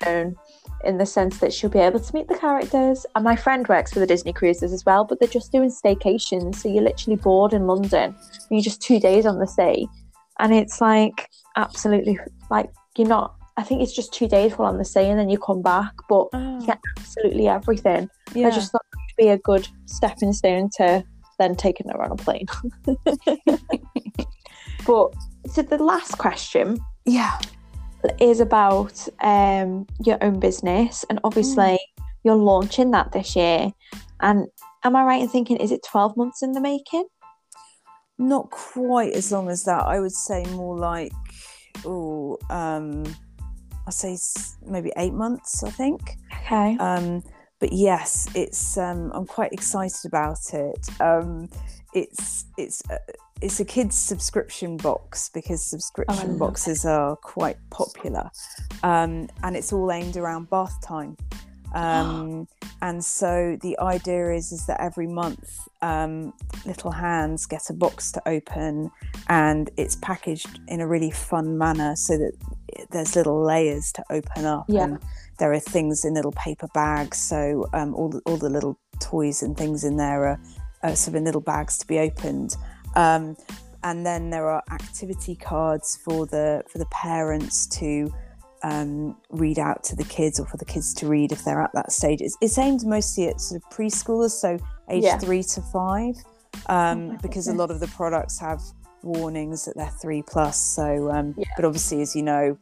A: it. in the sense that she'll be able to meet the characters. And my friend works for the Disney cruises as well, but they're just doing staycations. So you're literally bored in London. you're just two days on the sea. And it's like absolutely like you're not I think it's just two days while on the sea and then you come back, but oh. you get absolutely everything. Yeah. I just thought it would be a good stepping stone to then taking her on a plane. (laughs) (laughs) but so the last question,
B: yeah,
A: is about um, your own business, and obviously mm. you're launching that this year. And am I right in thinking is it twelve months in the making?
B: Not quite as long as that. I would say more like oh. Um, I say maybe eight months, I think.
A: Okay.
B: Um, but yes, it's um, I'm quite excited about it. Um, it's it's uh, it's a kids subscription box because subscription oh, boxes it. are quite popular, um, and it's all aimed around bath time. Um, (gasps) and so the idea is is that every month, um, little hands get a box to open, and it's packaged in a really fun manner so that there's little layers to open up.
A: Yeah.
B: And there are things in little paper bags, so um, all the, all the little toys and things in there are, are sort of in little bags to be opened. Um, and then there are activity cards for the for the parents to um, read out to the kids or for the kids to read if they're at that stage. It's, it's aimed mostly at sort of preschoolers, so age yeah. three to five, um, oh, because a lot of the products have warnings that they're three plus. So, um, yeah. but obviously, as you know,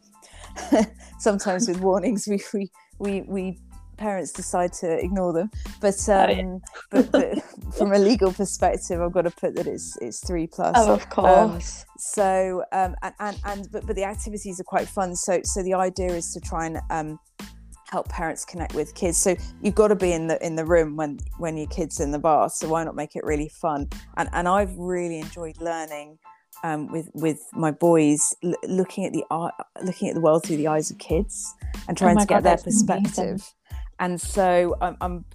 B: (laughs) sometimes with warnings, we, we we we parents decide to ignore them. But um, oh, yeah. Um, but, but, (laughs) from a legal perspective, I've got to put that it's it's three plus.
A: Oh, of um, course.
B: Um, so um, and, and and but but the activities are quite fun. So so the idea is to try and um, help parents connect with kids. So you've got to be in the in the room when when your kids in the bath. So why not make it really fun? And and I've really enjoyed learning um, with with my boys, l- looking at the art, looking at the world through the eyes of kids, and trying oh to get God, their perspective. Amazing. And so I'm, I'm,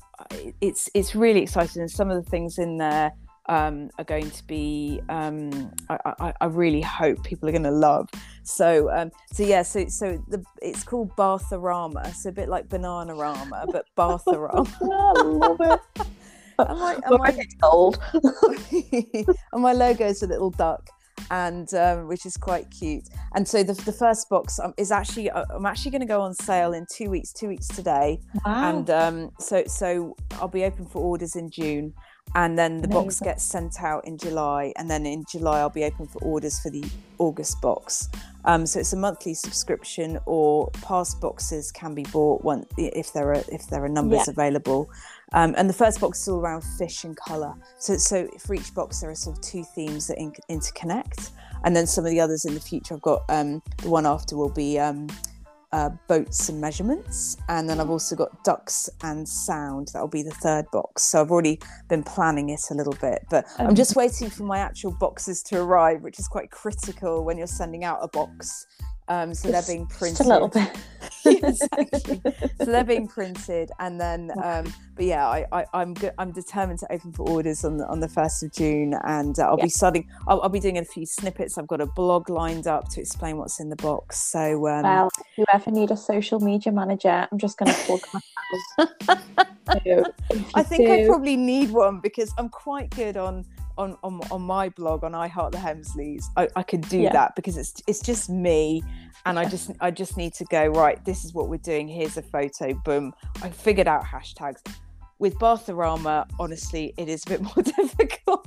B: it's it's really exciting, and some of the things in there um, are going to be. Um, I, I, I, really hope people are going to love. So um, so yeah, so so the it's called Bathorama, so a bit like Bananarama, but Bathorama. (laughs)
A: I love it. (laughs)
B: Am I, am I,
A: old? (laughs)
B: and my logo is a little duck and um, which is quite cute. And so the, the first box um, is actually uh, I'm actually going to go on sale in two weeks, two weeks today.
A: Wow.
B: And um, so so I'll be open for orders in June, and then the Amazing. box gets sent out in July, and then in July I'll be open for orders for the August box. Um, so it's a monthly subscription, or past boxes can be bought one if there are if there are numbers yeah. available. Um, and the first box is all around fish and colour. So, so for each box, there are sort of two themes that in- interconnect. And then some of the others in the future, I've got um, the one after will be um, uh, boats and measurements. And then I've also got ducks and sound. That'll be the third box. So I've already been planning it a little bit, but I'm um, just waiting for my actual boxes to arrive, which is quite critical when you're sending out a box. Um, so they're being printed.
A: Just a little bit. (laughs)
B: exactly. So they're being (laughs) printed, and then, um, but yeah, I, I, I'm good. I'm determined to open for orders on the on the first of June, and uh, I'll
A: Yeah.
B: be starting. I'll, I'll be doing a few snippets. I've got a blog lined up to explain what's in the box. So um,
A: Well, if you ever need a social media manager, I'm just going to plug myself. So,
B: I think I probably need one because I'm quite good on on on, on my blog on I Heart the Hemsleys. I, I could do
A: Yeah.
B: that because it's it's just me and I just I just need to go right. This is what we're doing. Here's a photo. Boom. I figured out hashtags. With Bathorama, honestly, it is a bit (laughs) more difficult.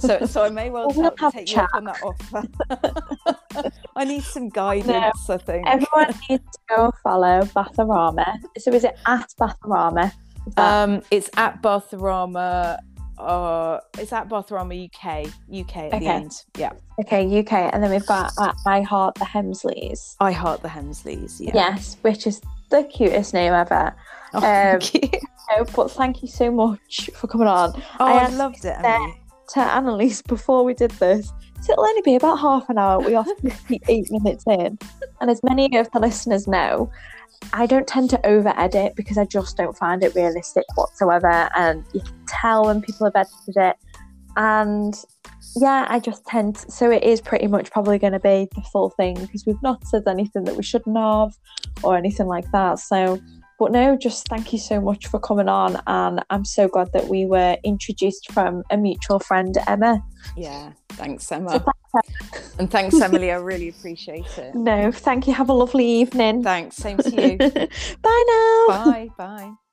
B: So so I may well
A: Well, (laughs) we'll
B: tell-
A: have a
B: take you up on that offer. (laughs) I need some guidance. I think.
A: Everyone needs to go and follow Bathorama. So is it at Bathorama? That-
B: Um, it's at Bathorama. Uh, it's at Bathorama UK. UK at the end. Yeah.
A: okay, UK. And then we've got at I Heart the Hemsleys.
B: I heart the Hemsleys. Yeah.
A: Yes, which is the cutest name ever.
B: Oh,
A: Um,
B: thank you.
A: No, (laughs) but thank you so much for coming on.
B: Oh,
A: I
B: I, loved it, Emily.
A: To Annalise, before we did this, so it'll only be about half an hour. We are (laughs) 58 minutes in. And as many of the listeners know, I don't tend to over edit because I just don't find it realistic whatsoever. And you can tell when people have edited it. And yeah, I just tend to, so it is pretty much probably going to be the full thing because we've not said anything that we shouldn't have or anything like that. So, but no, just thank you so much for coming on. And I'm so glad that we were introduced from a mutual friend, Emma.
B: Yeah. Thanks,
A: So
B: Emma. and thanks, Emily. I really appreciate it. (laughs)
A: no, thank you. Have a lovely evening.
B: Thanks. Same to you. (laughs)
A: Bye now.
B: Bye. Bye.